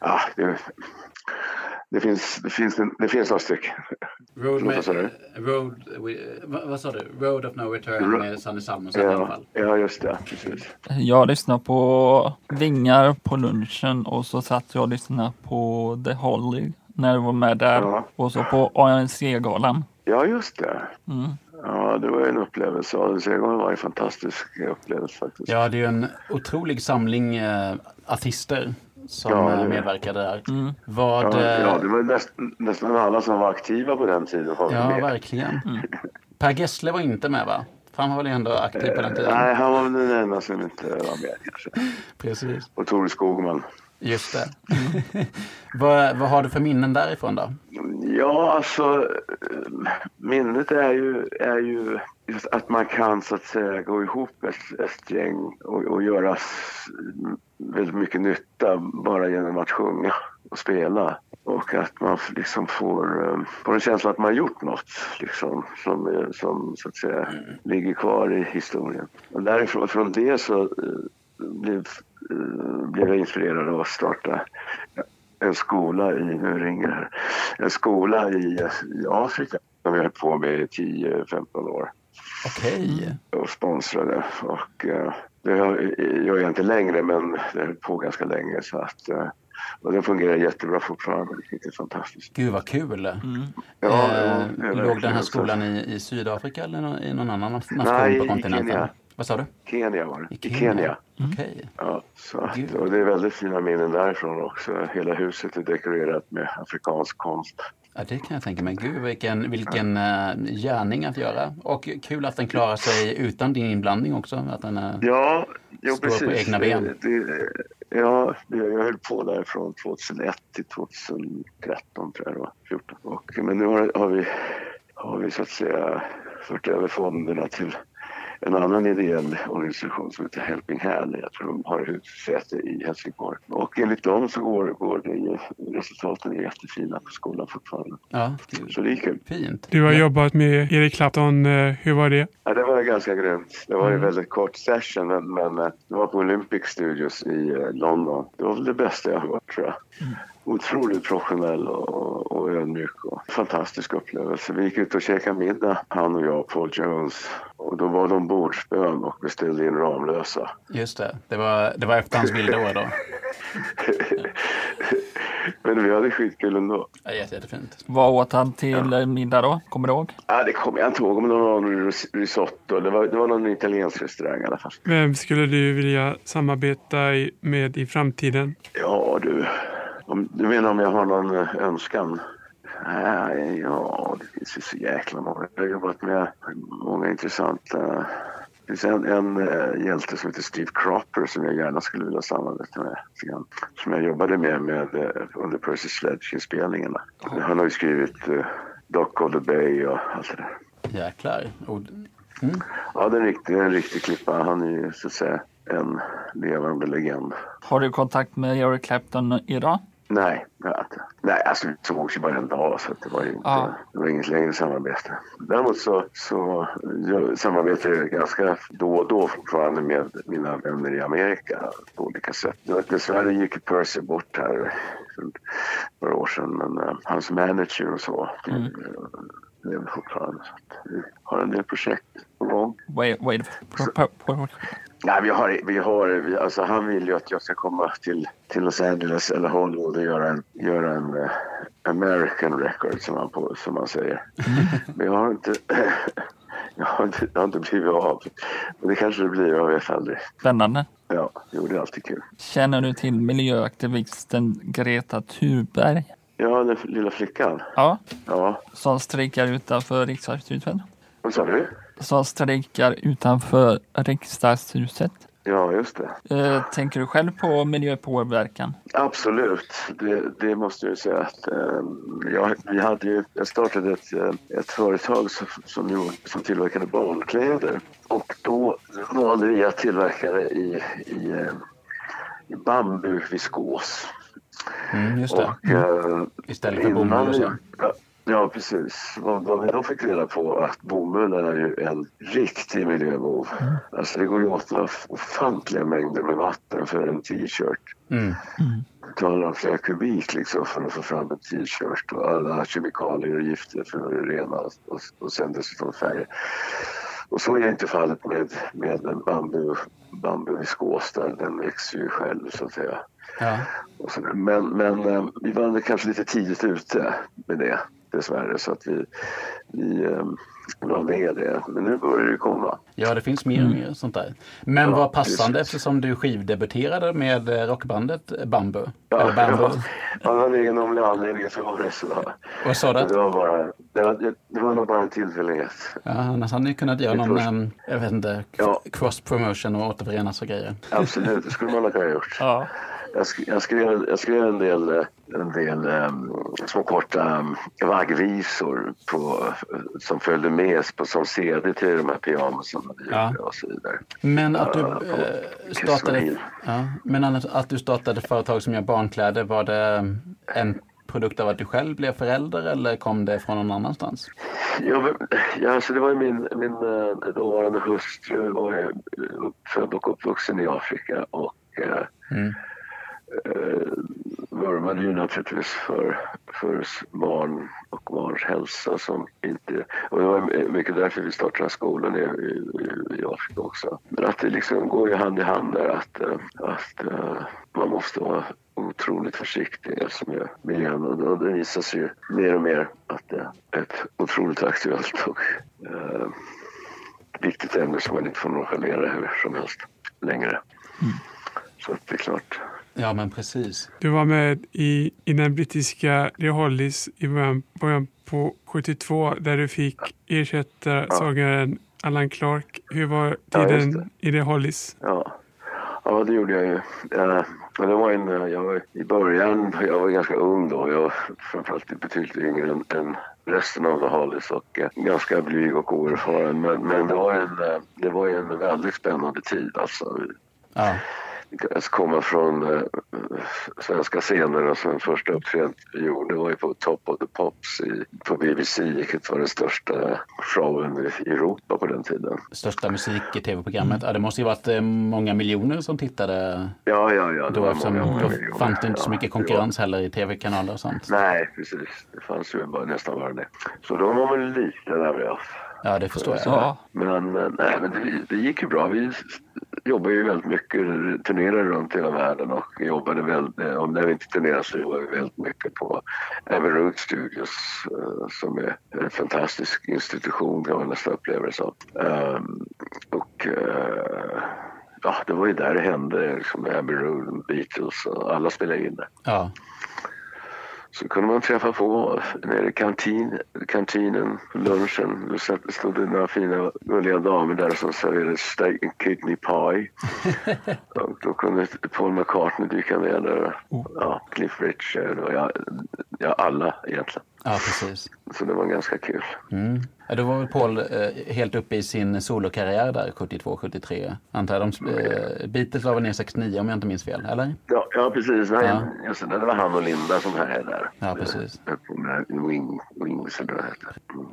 ah, det, det finns, det finns, det finns några stycken. Road, med, road vad, vad sa du? Road of No Return med Sanne Salmonsson ja, i alla fall. Ja, just det. Precis. Jag lyssnade på Vingar på lunchen och så satt jag och lyssnade på The Holly när du var med där ja. och så på ANC-galan. Ja, just det. Mm. Ja, det var en upplevelse. ANC-galan var en fantastisk upplevelse faktiskt. Ja, det är en otrolig samling eh, artister som ja, det... medverkade där. Mm. Vad, ja, ja, det var näst, nästan alla som var aktiva på den tiden. ja, med. verkligen. Mm. Per Gessle var inte med va? För han var väl ändå aktiv på den tiden? Nej, han var väl den enda som inte var med kanske. Precis. Och Tore Skogman. Just det. vad, vad har du för minnen därifrån då? Ja, alltså minnet är ju, är ju att man kan så att säga gå ihop ett, ett gäng och, och göra väldigt mycket nytta bara genom att sjunga och spela. Och att man liksom får, eh, får en känsla att man gjort något liksom, som, som så att säga ligger kvar i historien. Och därifrån från det så uh, blev, blev jag inspirerad av att starta en skola i, nu ringer här, en skola i, i Afrika som jag höll på med i 10-15 år. Okej. Okay. Och sponsrade. Och, uh, det gör jag inte längre men det höll på ganska länge så att uh, och den fungerar jättebra fortfarande. Det är fantastiskt. Gud vad kul! Mm. Ja, eh, låg den här skolan i, i Sydafrika eller i någon annan nation Nej, på kontinenten? Vad sa du? Kenya var det. I Kenya? Kenya. Mm. Okej. Okay. Ja, så att, och det är väldigt fina minnen därifrån också. Hela huset är dekorerat med afrikansk konst. Ja, det kan jag tänka mig. Gud, vilken, vilken uh, gärning att göra. Och kul att den klarar sig utan din inblandning också. Att den uh, ja, jo, står precis. på egna ben. Det, det, ja, jag höll på där från 2001 till 2013 tror jag det var. 14. Och, men nu har, har, vi, har vi så att säga fört över fonderna till en annan ideell organisation som heter Helping Hand. Jag tror de har huvudsäte i Helsingborg. Och enligt dem så går, går det, resultaten är jättefina på skolan fortfarande. Ja, så det är kul. Fint. Du har jobbat med Erik Clapton. Eh, hur var det? Ja, det var ganska grymt. Det var en mm. väldigt kort session men, men eh, det var på Olympic Studios i eh, London. Det var väl det bästa jag har hört tror jag. Mm. Otroligt professionell och, och ödmjuk. Och fantastisk upplevelse. Vi gick ut och käkade middag, han och jag, Paul Jones. Och då var de bordsbön och beställde in Ramlösa. Just det, det var, det var efter hans vildår då. Men vi hade skitkul ändå. Ja, jätte, jättefint. Vad åt han till ja. middag då? Kommer du ihåg? Ja, det kommer jag inte ihåg. Men det var någon risotto. Det var, det var någon italiensk restaurang i alla fall. Vem skulle du vilja samarbeta med i framtiden? Ja du, om, du menar om jag har någon eh, önskan? Nej, ja, det finns ju så jäkla många. Jag har jobbat med många intressanta det finns en, en uh, hjälte som heter Steve Cropper som jag gärna skulle vilja samarbeta med. Som jag jobbade med, med uh, under Percy Sledge-inspelningarna. Han har ju skrivit uh, Dock of the Bay och allt det där. Jäklar. Mm. Ja, det är en riktig, en riktig klippa. Han är ju så att säga en levande legend. Har du kontakt med Eric Clapton idag? Nej, nej alltså vi sågs ju bara en dag så det var, inte, ja. det var inget längre samarbete. Däremot så, så jag samarbetar jag ganska då och då fortfarande med mina vänner i Amerika på olika sätt. Dessvärre gick Percy bort här för några år sedan men uh, hans manager och så mm. lever fortfarande. Så vi har en del projekt på gång. Wait, wait. Nej, vi har, vi har, alltså han vill ju att jag ska komma till, till Los Angeles eller Hollywood och göra en, göra en uh, American record som han, på, som han säger. Men jag har inte, jag har inte, jag har inte blivit av. Men det kanske det blir, jag vet aldrig. Spännande. Ja, jo, det är alltid kul. Känner du till miljöaktivisten Greta Thunberg? Ja, den lilla flickan. Ja. ja. Som strejkar utanför riksdagshuset. Vad sa du? Som strejkar utanför riksdagshuset. Ja, just det. Eh, tänker du själv på miljöpåverkan? Absolut, det, det måste jag säga. Att, eh, jag, vi hade ju, jag startade ett, eh, ett företag som, som, som tillverkade barnkläder. Och då valde vi att tillverka det i, i, eh, i bambuviskos. Mm, just det. Och, eh, Istället för bomull Ja, precis. Vad, vad vi då fick reda på att bomullen är ju en riktig miljöbov. Mm. Alltså det går ju åt ofantliga mängder med vatten för en t-shirt. Mm. Mm. talar om flera kubik liksom för att få fram en t-shirt och alla kemikalier och gifter för att rena och, och sen dessutom färger. Och så är inte fallet med, med en bambu, bambuviskos där den växer ju själv så att säga. Ja. Men, men eh, vi var kanske lite tidigt ute med det dessvärre så att vi, vi um, la ner det. Men nu börjar det komma. Ja, det finns mer och mer sånt där. Men ja, vad passande precis. eftersom du skivdebuterade med eh, rockbandet Bambu. Ja, Eller Bambu. ja, av någon egendomlig anledning så var det så. Vad sa du? Det var, bara, det var, det var nog bara en tillfällighet. Ja, annars hade ni kunnat göra någon, um, jag vet inte, ja. cross promotion och återförenas och grejer. Absolut, det skulle man ha kunnat gjort. Ja. Jag, sk jag, skrev, jag skrev en del, eh, en del um, små korta um, vaggvisor på, som följde med på, som CD till de här pyjamasarna ja. och så vidare. Men att du, uh, startade, ja, men att du startade företag som gör barnkläder, var det en produkt av att du själv blev förälder eller kom det från någon annanstans? Ja, men, ja alltså det var min, min dåvarande hustru var född och uppvuxen i Afrika och mm eh, vurmade ju naturligtvis för, för barn och barns hälsa som inte... Och det var mycket därför vi startade skolan i, i, i Afrika också. Men att det liksom går ju hand i hand där att, eh, att uh, man måste vara otroligt försiktig alltså med miljön och det visar sig ju mer och mer att det är ett otroligt aktuellt och uh, viktigt ämne som man inte får nonchalera hur som helst längre. Mm. Så det är klart, Ja, men precis. Du var med i, i den brittiska The Hollies i början, början på 72 där du fick ersätta ja. sångaren Allan Clark. Hur var tiden ja, i The Hollies? Ja. ja, det gjorde jag ju. Ja, det var en, jag var, I början, jag var ganska ung då. Jag var framförallt betydligt yngre än, än resten av The Hollies och eh, ganska blyg och oerfaren. Men, men det, var en, det var en väldigt spännande tid alltså. Ja komma från eh, svenska scener och sen första uppträdandet vi gjorde var ju på Top of the Pops i, på BBC vilket var den största showen i Europa på den tiden. Största musik-tv-programmet. Ja, det måste ju varit eh, många miljoner som tittade Ja, ja, ja. då eftersom många, då fanns det inte så Ja, mycket konkurrens heller i tv-kanaler och sånt. Nej, precis. Det fanns ju bara, nästan bara det. Så de var väl lite nervösa. Ja, det förstår jag. Ja, Men, nej, men det, det gick ju bra. Vi jobbade ju väldigt mycket, turnerade runt hela världen och jobbade väldigt, eh, om när vi inte turnerade så jobbade vi väldigt mycket på Abbey Road Studios eh, som är en fantastisk institution kan man nästan uppleva det som. Ehm, och eh, ja, det var ju där det hände, liksom Abbey Road, Beatles och alla spelade in det. Ja, Så kunde man träffa på nere i kantin, kantinen, lunchen. Då stod det några fina gulliga damer där som serverade steak and kidney pie. och då kunde Paul McCartney dyka ner där. Ja, Cliff Richard och ja, ja, alla egentligen. Ja precis. Så det var ganska kul. Mm. Ja, då var väl Paul eh, helt uppe i sin solokarriär där 72-73. Antar jag. De, eh, Beatles la väl ner 69 om jag inte minns fel, eller? Ja, ja precis. Nej, Ja. Just det, det var han och Linda som här är där. Ja, precis. På med Wing, Wings eller vad det heter. Mm.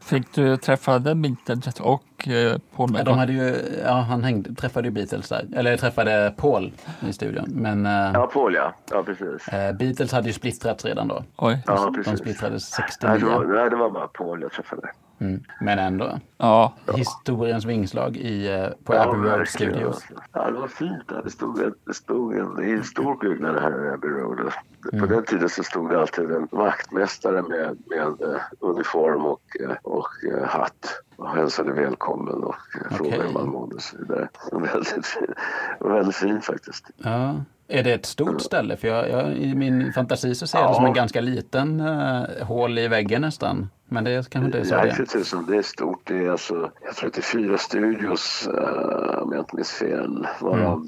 Fick du träffa The Beatles och eh, Paul Ja, de McCartney? hade ju, ja, han hängde, träffade ju Beatles där. Eller träffade Paul i studion. Men eh, Ja, Paul ja. Ja, precis. eh, Beatles hade ju splittrats redan då. Oj. Ja, De precis. splittrades Nej det, var, 69. nej, det var bara Paul jag träffade. Mm. Men ändå. Ja, Historiens vingslag i, eh, på Ja, Abbey Road verkligen. Studios. Ja, det var fint där. Det stod, en- det stod en, är en stor byggnad här i Abbey Road. På Mm. den tiden så stod det alltid en vaktmästare med, med eh, uniform och, eh, och hatt och hälsade välkommen och frågade hur man mådde och så vidare. Väldigt, fin- väldigt fint faktiskt. Ja. Är det ett stort ställe? För jag, jag, i min fantasi så ser jag det som en ganska liten eh, hål i väggen nästan. Men det kanske inte är så Nej, är. som det är stort. Det är alltså, jag tror att det är fyra studios eh, om jag inte minns fel. Varav Mm.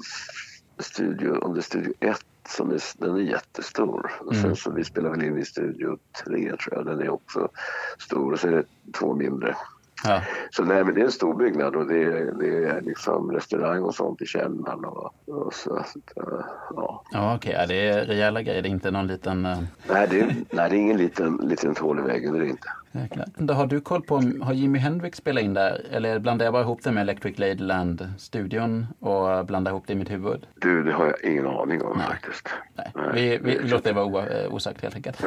studio, är studio 1 som är, den är jättestor. Och sen Mm. så vi spelar väl in i studio 3 tror jag. Den är också stor. Och så är det två mindre. Ja. Så nej, men det är en stor byggnad och det är, det är liksom restaurang och sånt i källaren. Och, och så, eh, ja. Ja, okej. Ja, det är rejäla grejer. Det är inte någon liten... Uh, nej, det är, nej, det är ingen liten, liten hål i väggen. Det är det inte. Jäklar. Då har du koll på, om- har Jimi Hendrix spelat in där? Eller blandar jag bara ihop det med Electric Ladyland-studion och blandar ihop det i mitt huvud? Du, det har jag ingen aning om Nej. faktiskt. Nej, Nej, vi, vi det- låter det vara eh, osagt helt enkelt.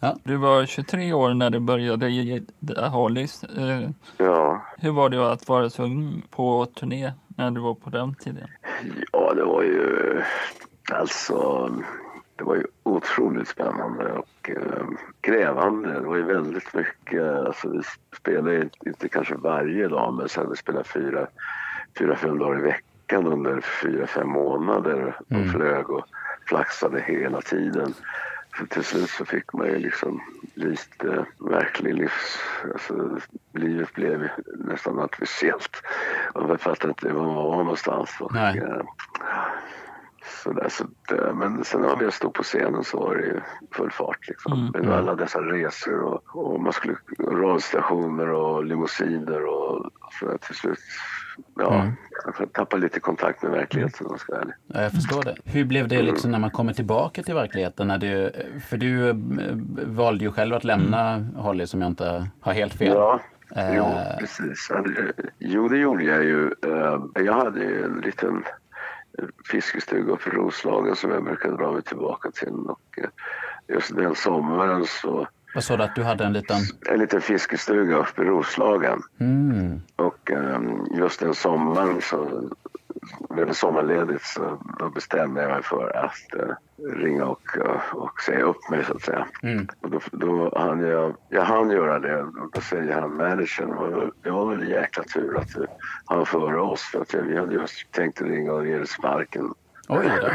Ja. du var 23 år när du började i The Hollies. Eh, Ja, hur var det att vara så ung på turné när du var på den tiden? ja, det var ju alltså det var ju otroligt spännande och eh, krävande. Det var ju väldigt mycket. Alltså, vi spelade inte, inte kanske varje dag, men sen vi spelade fyra, fyra, fem dagar i veckan under fyra, fem månader och Mm. flög och flaxade hela tiden. Så till slut så fick man ju liksom lite verklig livs... Alltså, livet blev nästan artificiellt. Man fattade inte var man var någonstans. Och, Nej. Eh, Sådär, så att, eh, men sen när man stod på scenen så var det ju full fart. Liksom. Mm. Med alla dessa resor och, och man skulle radstationer och limousiner och så där, till slut. Ja, Mm. jag tappade lite kontakt med verkligheten om jag ska vara ärlig. Ja, jag förstår det. Hur blev det liksom när man kommer tillbaka till verkligheten? När du, för du eh, valde ju själv att lämna Holly som jag inte har helt fel. Ja, Eh. jo, precis. Ja, det- Jo, det gjorde jag ju. Eh, Jag hade ju en liten fiskestuga i Roslagen som jag brukade dra mig tillbaka till. Och eh, just den sommaren så, Vad sa du att du hade en liten... en liten fiskestuga uppe i Roslagen. Mm. Och eh, just den sommaren så blev det sommarledigt så då bestämde jag mig för att eh, ringa och, eh, och säga upp mig så att säga. Mm. Och då, då hann jag, jag hann göra det och då säger han managern, det var väl en jäkla tur att du hann före oss för att vi hade just tänkt ringa och ge dig sparken. Oj då.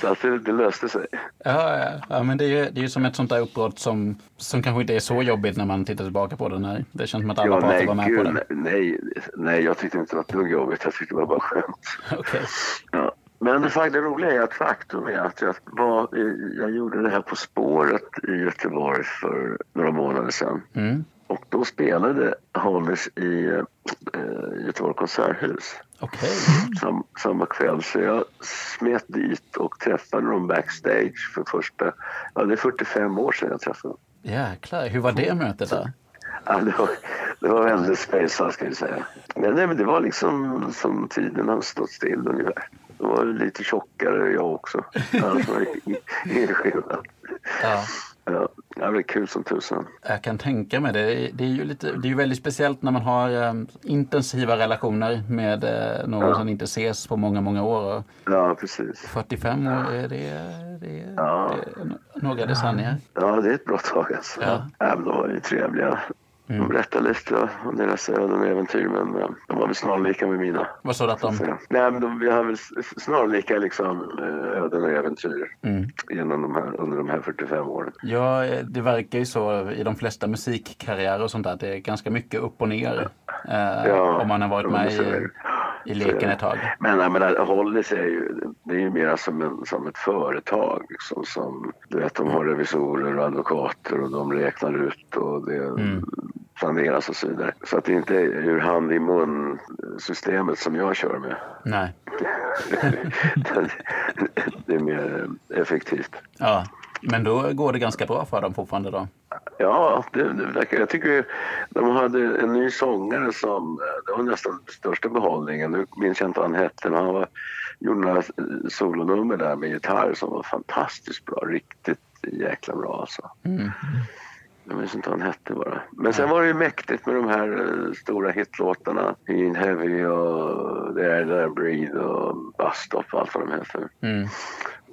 så att det, det löste sig. Ja, ja. ja men det är ju det är ju som ett sånt där uppbrott som, som kanske inte är så jobbigt när man tittar tillbaka på det. När det känns som att alla Ja, parter nej, var med gud, på det. nej, nej, jag tyckte inte det var ett dugg jobbigt. Jag tyckte det var bara skönt. Okej. Ja. Men det, roliga är att faktum är att jag, var, jag gjorde det här På spåret i Göteborg för några månader sedan. Mm. Och då spelade Hollis i, eh, Göteborg konserthus. Okej. Sam, samma kväll. Så jag smet dit och träffade dem backstage för första... Ja, det är 45 år sedan jag träffade dem. Jäklar, hur var det mötet då? Ja, det, var, det var väldigt spejsat ska vi säga. Men, nej, men det var liksom som tiden har stått still ungefär. Då var det lite tjockare jag också. Annars var det ingen skillnad. Ja. Ja, det var kul som tusan. Jag kan tänka mig det. Det är ju, lite, det är väldigt speciellt när man har eh, intensiva relationer med eh, någon Ja. som inte ses på många, många år. Ja, precis. 45 år, är det, det, Ja. det är no- några decennier. Ja, det är ett bra tag alltså. Ja. Ja. men de var ju trevliga. Mm. De berättade lite om deras öden och äventyr, men eh, de var väl snarlika med mina. Vad sa du att de... Nej, men de, vi har väl snarlika liksom, eh, öden och äventyr Mm. genom de här, under de här 45 åren. Ja, eh, det verkar ju så i de flesta musikkarriärer och sånt där. Det är ganska mycket upp och ner. Eh, Ja, om man har varit med i. i leken ett tag. Men jag menar, Hollis är ju, det är ju mer som, en, som ett företag. Liksom, som, du vet, de har revisorer och advokater och de räknar ut och det Mm. planeras och så vidare. Så att det inte är ur hand i mun systemet som jag kör med. Nej. det är mer effektivt. Ja. Men då går det ganska bra för dem fortfarande då? Ja, det, det verkar, jag tycker de hade en ny sångare som, det var nästan största behållningen. Nu minns jag inte vad han hette, men han var, gjorde några eh, solonummer där med gitarr som var fantastiskt bra. Riktigt jäkla bra alltså. Mm. Jag minns inte vad han hette bara. Men sen var det ju mäktigt med de här eh, stora hitlåtarna. In Heavy och There There Breathe och Bus Stop och allt vad de heter. Mm.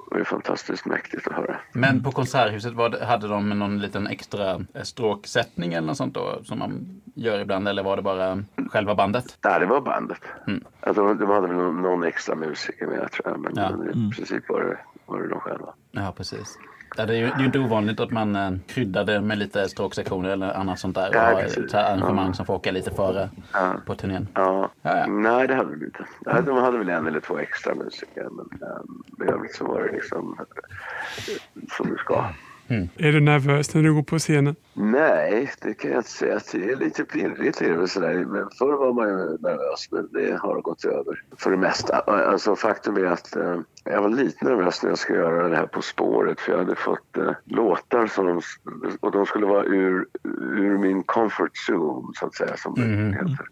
Det var ju fantastiskt mäktigt att höra. Men på Konserthuset var det, hade de någon liten extra eh, stråksättning eller något sånt då som man gör ibland eller var det bara själva bandet? Nej, det var bandet. Mm. Alltså, de, de hade väl någon, extra musiker med tror jag. Men, Ja. men i princip var det, var det de själva. Ja, precis. Ja, det är ju det är inte ovanligt att man eh, kryddar det med lite stråksektioner eller annat sånt där. Och Ja, precis. ett arrangemang som får åka lite före Ja. på turnén. Ja. Ja, ja. Nej, det hade de inte. De hade väl en eller två extra musiker. Men um, i övrigt så var det liksom eh, som det ska. Är du nervös när du går på scenen? Nej, det kan jag inte säga. Det är lite pirrigt. Men förr var man ju nervös, men det har gått över för det mesta. Alltså faktum är att eh, jag var lite nervös när jag skulle göra det här På spåret för jag hade fått eh, låtar som de, och de skulle vara ur, ur min comfort zone så att säga som Mhm. det heter.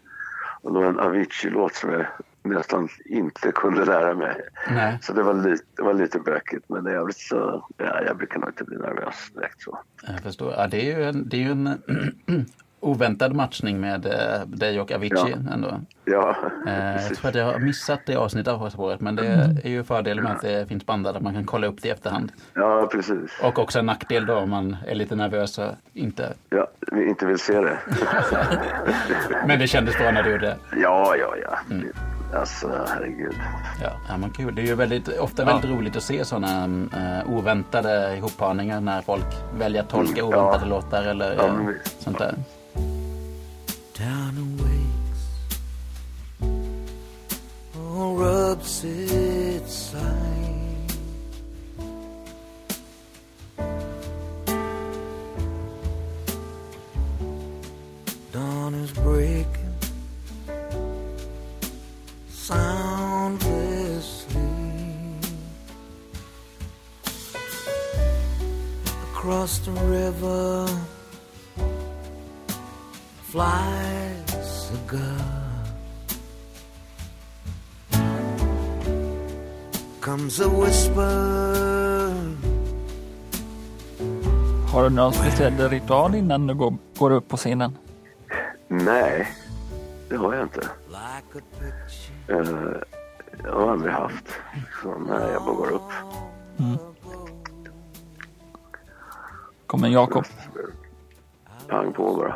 Och det var en Avicii-låt som jag nästan inte kunde lära mig. Nej, Så det var lite, det var lite bökigt men i övrigt så, ja, jag brukar nog inte bli nervös direkt så. jag förstår. Ja, det är ju en, det är ju en oväntad matchning med eh, dig och Avicii ändå. Ja, Eh, jag tror att jag har missat det avsnittet av På spåret men det är ju fördelen med att det finns bandat att man kan kolla upp det i efterhand. Ja, precis. Och också en nackdel då om man är lite nervös och inte. Ja, vi inte vill se det. Men det kändes bra när du gjorde det. Ja, ja, ja. Alltså, herregud. Ja, ja men kul. Det är ju väldigt, ofta väldigt roligt att se sådana uh, oväntade ihopparningar när folk väljer att tolka Mm, oväntade ja. låtar eller Ja, eh, sånt där. Rubs its side. Dawn is breaking soundlessly across the river flies a girl. Comes a whisper. Har du någon speciell ritual innan du går, går upp på scenen? Nej, det har jag inte. Eh, jag har aldrig haft. Så när jag bara går upp. Kommer Jakob? Pang på bara.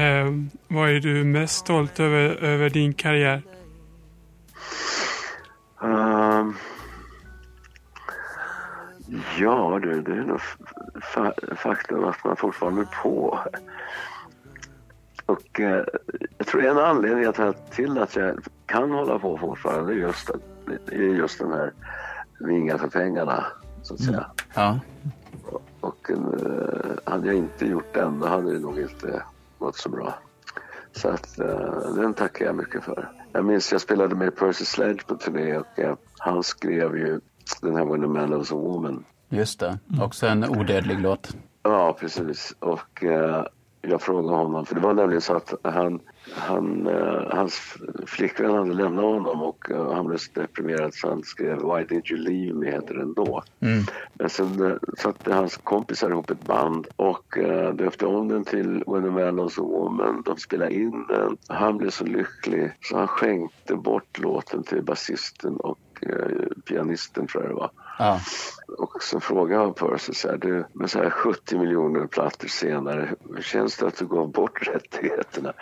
Eh, vad är du mest stolt över, över din karriär? Ehm, ja, du, det är nog fa- faktum att man fortfarande är på. Och eh, jag tror en anledning att till att jag kan hålla på fortfarande är just, just den här vinga för pengarna, så att säga. Ja, Och eh, hade jag inte gjort den, då hade det nog inte gått så bra. Så att eh, den tackar jag mycket för. Jag minns jag spelade med Percy Sledge på turné och eh, han skrev ju den här When a Man Loves a Woman. Just det. Också en odödlig låt. Ja, precis. Och eh, jag frågade honom, för det var nämligen så att han, han, eh, hans flickvän hade lämnat honom och eh, han blev så deprimerad så han skrev Why did you leave me heter den då. Mm. Men sen eh, satte hans kompisar ihop ett band och eh, döpte om den till When a Man Loves a Woman. De spelade in den. Han blev så lycklig så han skänkte bort låten till basisten och eh, pianisten tror jag det var. Ja. Och så frågade jag Percy så här, du, med så här 70 miljoner plattor senare, hur känns det att du gav bort rättigheterna?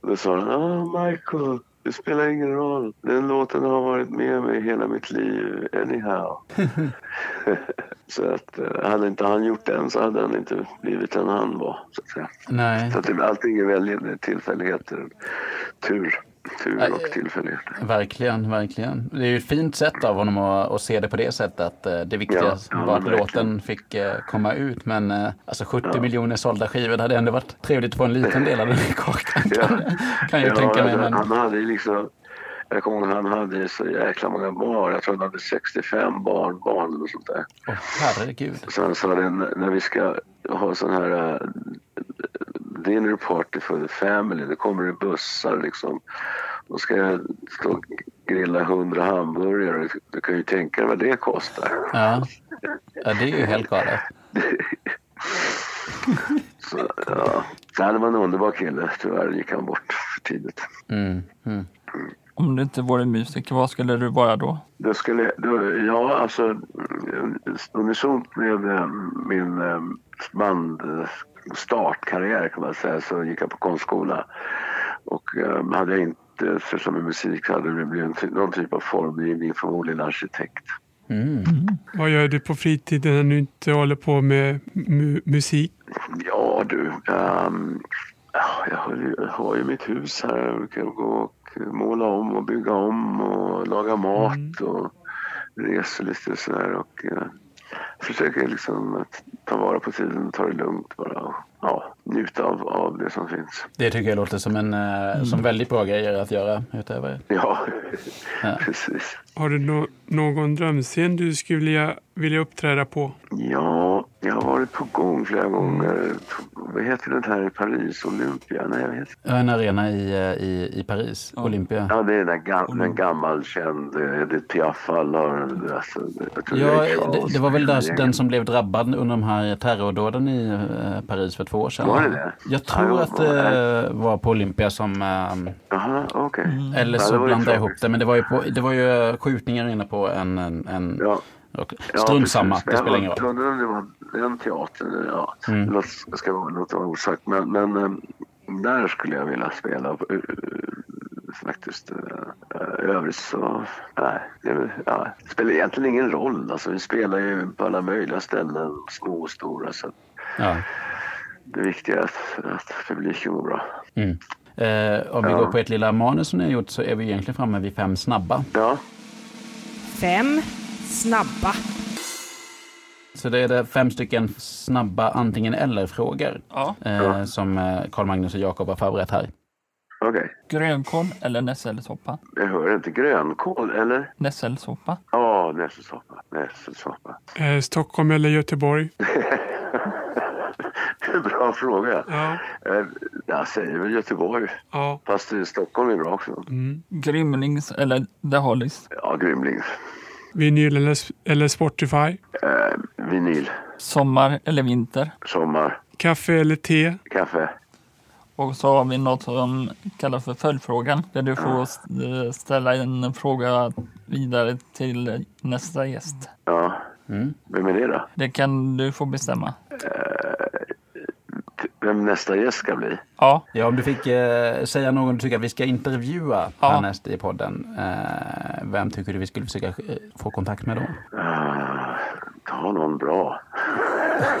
Då sa han, ah Michael, det spelar ingen roll. Den låten har varit med mig hela mitt liv, anyhow. så att eh, hade inte han gjort den så hade han inte blivit den han var. Så att säga. Nej, Så att det, allting är väldigt tillfälligheter, tur, tur och tillfälligheter. verkligen, verkligen. Det är ju ett fint sätt av honom att, att se det på det sättet. Att eh, det viktiga Ja, ja, var att verkligen. låten fick eh, komma ut. Men eh, alltså 70 miljoner sålda skivor det hade ändå varit trevligt att få en liten del av den kakan. Kan, kan jag tänka mig. Men, Han hade liksom, jag kommer ihåg han hade så jäkla många barn. Jag tror han hade 65 barn, barn och sånt där. åh, herregud. Så han sa när vi ska ha sån här dinner party for the family, det kommer det bussar liksom. Då ska jag stå och grilla 100 hamburgare. Du kan ju tänka dig vad det kostar. Ja. ja, det är ju helt galet. Så, ja. Nej, det var en underbar kille. Tyvärr gick han bort för tidigt. Mm, mm. Om du inte vore musiker, vad skulle du vara då? Det skulle, då, ja, alltså unisont med eh, min eh, bandstartkarriär kan man säga så gick jag på konstskola. Och eh, hade jag inte sysslat med musik hade det blivit någon typ av formgivning, förmodligen arkitekt. Mm. Vad gör du på fritiden när du inte håller på med mu- musik? Ja du, ja, jag, har ju, har ju mitt hus här. Jag brukar gå och måla om och bygga om och laga mat och reser lite sådär. Och eh, försöker liksom att ta vara på tiden, ta det lugnt bara och ja, njuta av, av det som finns. Det tycker jag låter som en eh, som väldigt bra grejer att göra utöver. Ja, Ja. precis. Har du nå- någon drömscen du skulle vilja, vilja uppträda på? Ja, jag har varit på gång flera gånger. Vad heter det här i Paris? Olympia? Nej, jag vet Ja, En arena i, eh, i, i Paris, Olympia. Ja, det är den gam- en gammal känd eh, Edith Piaf-fall har... Alltså, Ja, det, det var väl där, den som blev drabbad under de här terrordåden i eh, Paris för två år sedan. Var det det? Jag Ja, tror jag att det var på Olympia som... Jaha, okej. Eller Ja, så det var ju blandade jag ihop det. Men det var ju, på, det var ju skjutningar inne på en... en, en Ja. Och, Ja, strunt samma, det spelar ingen Jag roll. undrar om det var den teatern. Ja. Mm. Låt, ska vara- låt vara osagt. Men, men eh, där skulle jag vilja spela. eh, Faktiskt. eh, Övrigt så... Nej, det, ja, det spelar egentligen ingen roll. Alltså, vi spelar ju på alla möjliga ställen, små och stora. Så Ja. det viktiga är att, att publiken mår bra. Mm. Eh, om vi Ja. går på ett lilla manus som ni har gjort så är vi egentligen framme vid fem snabba. Ja, Fem snabba. Så det är det fem stycken snabba antingen eller-frågor Ja. eh, som eh, Carl Magnus och Jakob har förberett här. okej. Grönkål eller nässelsoppa? Jag hör inte grönkål, eller? Nässelsoppa. Ja, nässelsoppa. Nässelsoppa. Eh, Stockholm eller Göteborg? Bra fråga. Ja. Eh, Jag säger väl Göteborg. Ja. Fast Stockholm är bra också. Mm. Grymlings eller The Hollies? Ja, Grymling. Vinyl eller, eller Spotify? Eh, vinyl. Sommar eller vinter? Sommar. Kaffe eller te? Kaffe. Och så har vi något som kallas för följdfrågan. Där du får st- ställa en fråga vidare till nästa gäst. Ja. Mm. Vem är det då? Det kan du få bestämma. T- Vem nästa gäst ska bli? Ja, Ja, om du fick eh, säga någon du tycker att vi ska intervjua Ja. härnäst i podden. Eh, vem tycker du vi skulle försöka eh, få kontakt med då? Uh, ta någon bra.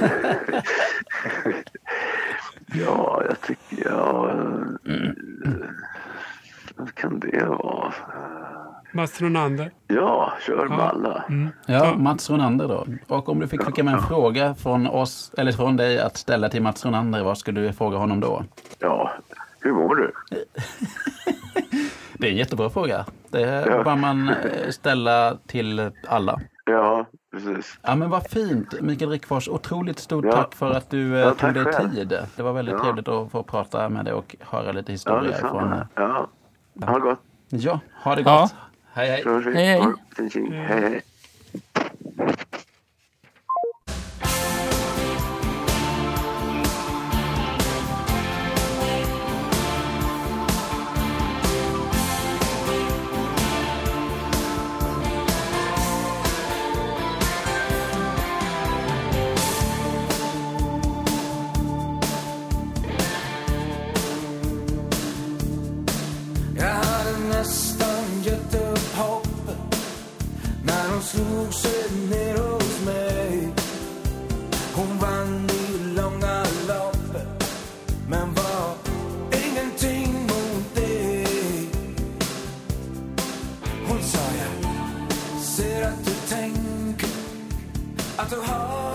ja, jag tycker... Ja, eh, Vad kan det vara? Mats Ronander? Ja, kör med alla. Mm. Ja, Mats Ronander då. Och om du fick skicka med en fråga från oss, eller från dig att ställa till Mats Ronander, vad skulle du fråga honom då? Ja, Hur mår du? Det är en jättebra fråga. Det Ja. bör man eh, ställa till alla. Ja, precis. Ja men vad fint Mikael Rickfors. Otroligt stort Ja. tack för att du eh, Ja, tog dig själv. tid. Det var väldigt Ja. trevligt att få prata med dig och höra lite Ja, historia ifrån... detsamma. eh, Ja, ha det gott. Ja, ha det Ja. gott. Hej hej. Så hörs vi. Hej, hej. Ja, hon ner hos mig. Hon vann i långa loppet men var ingenting mot dig. Hon sa jag ser att du tänker att du har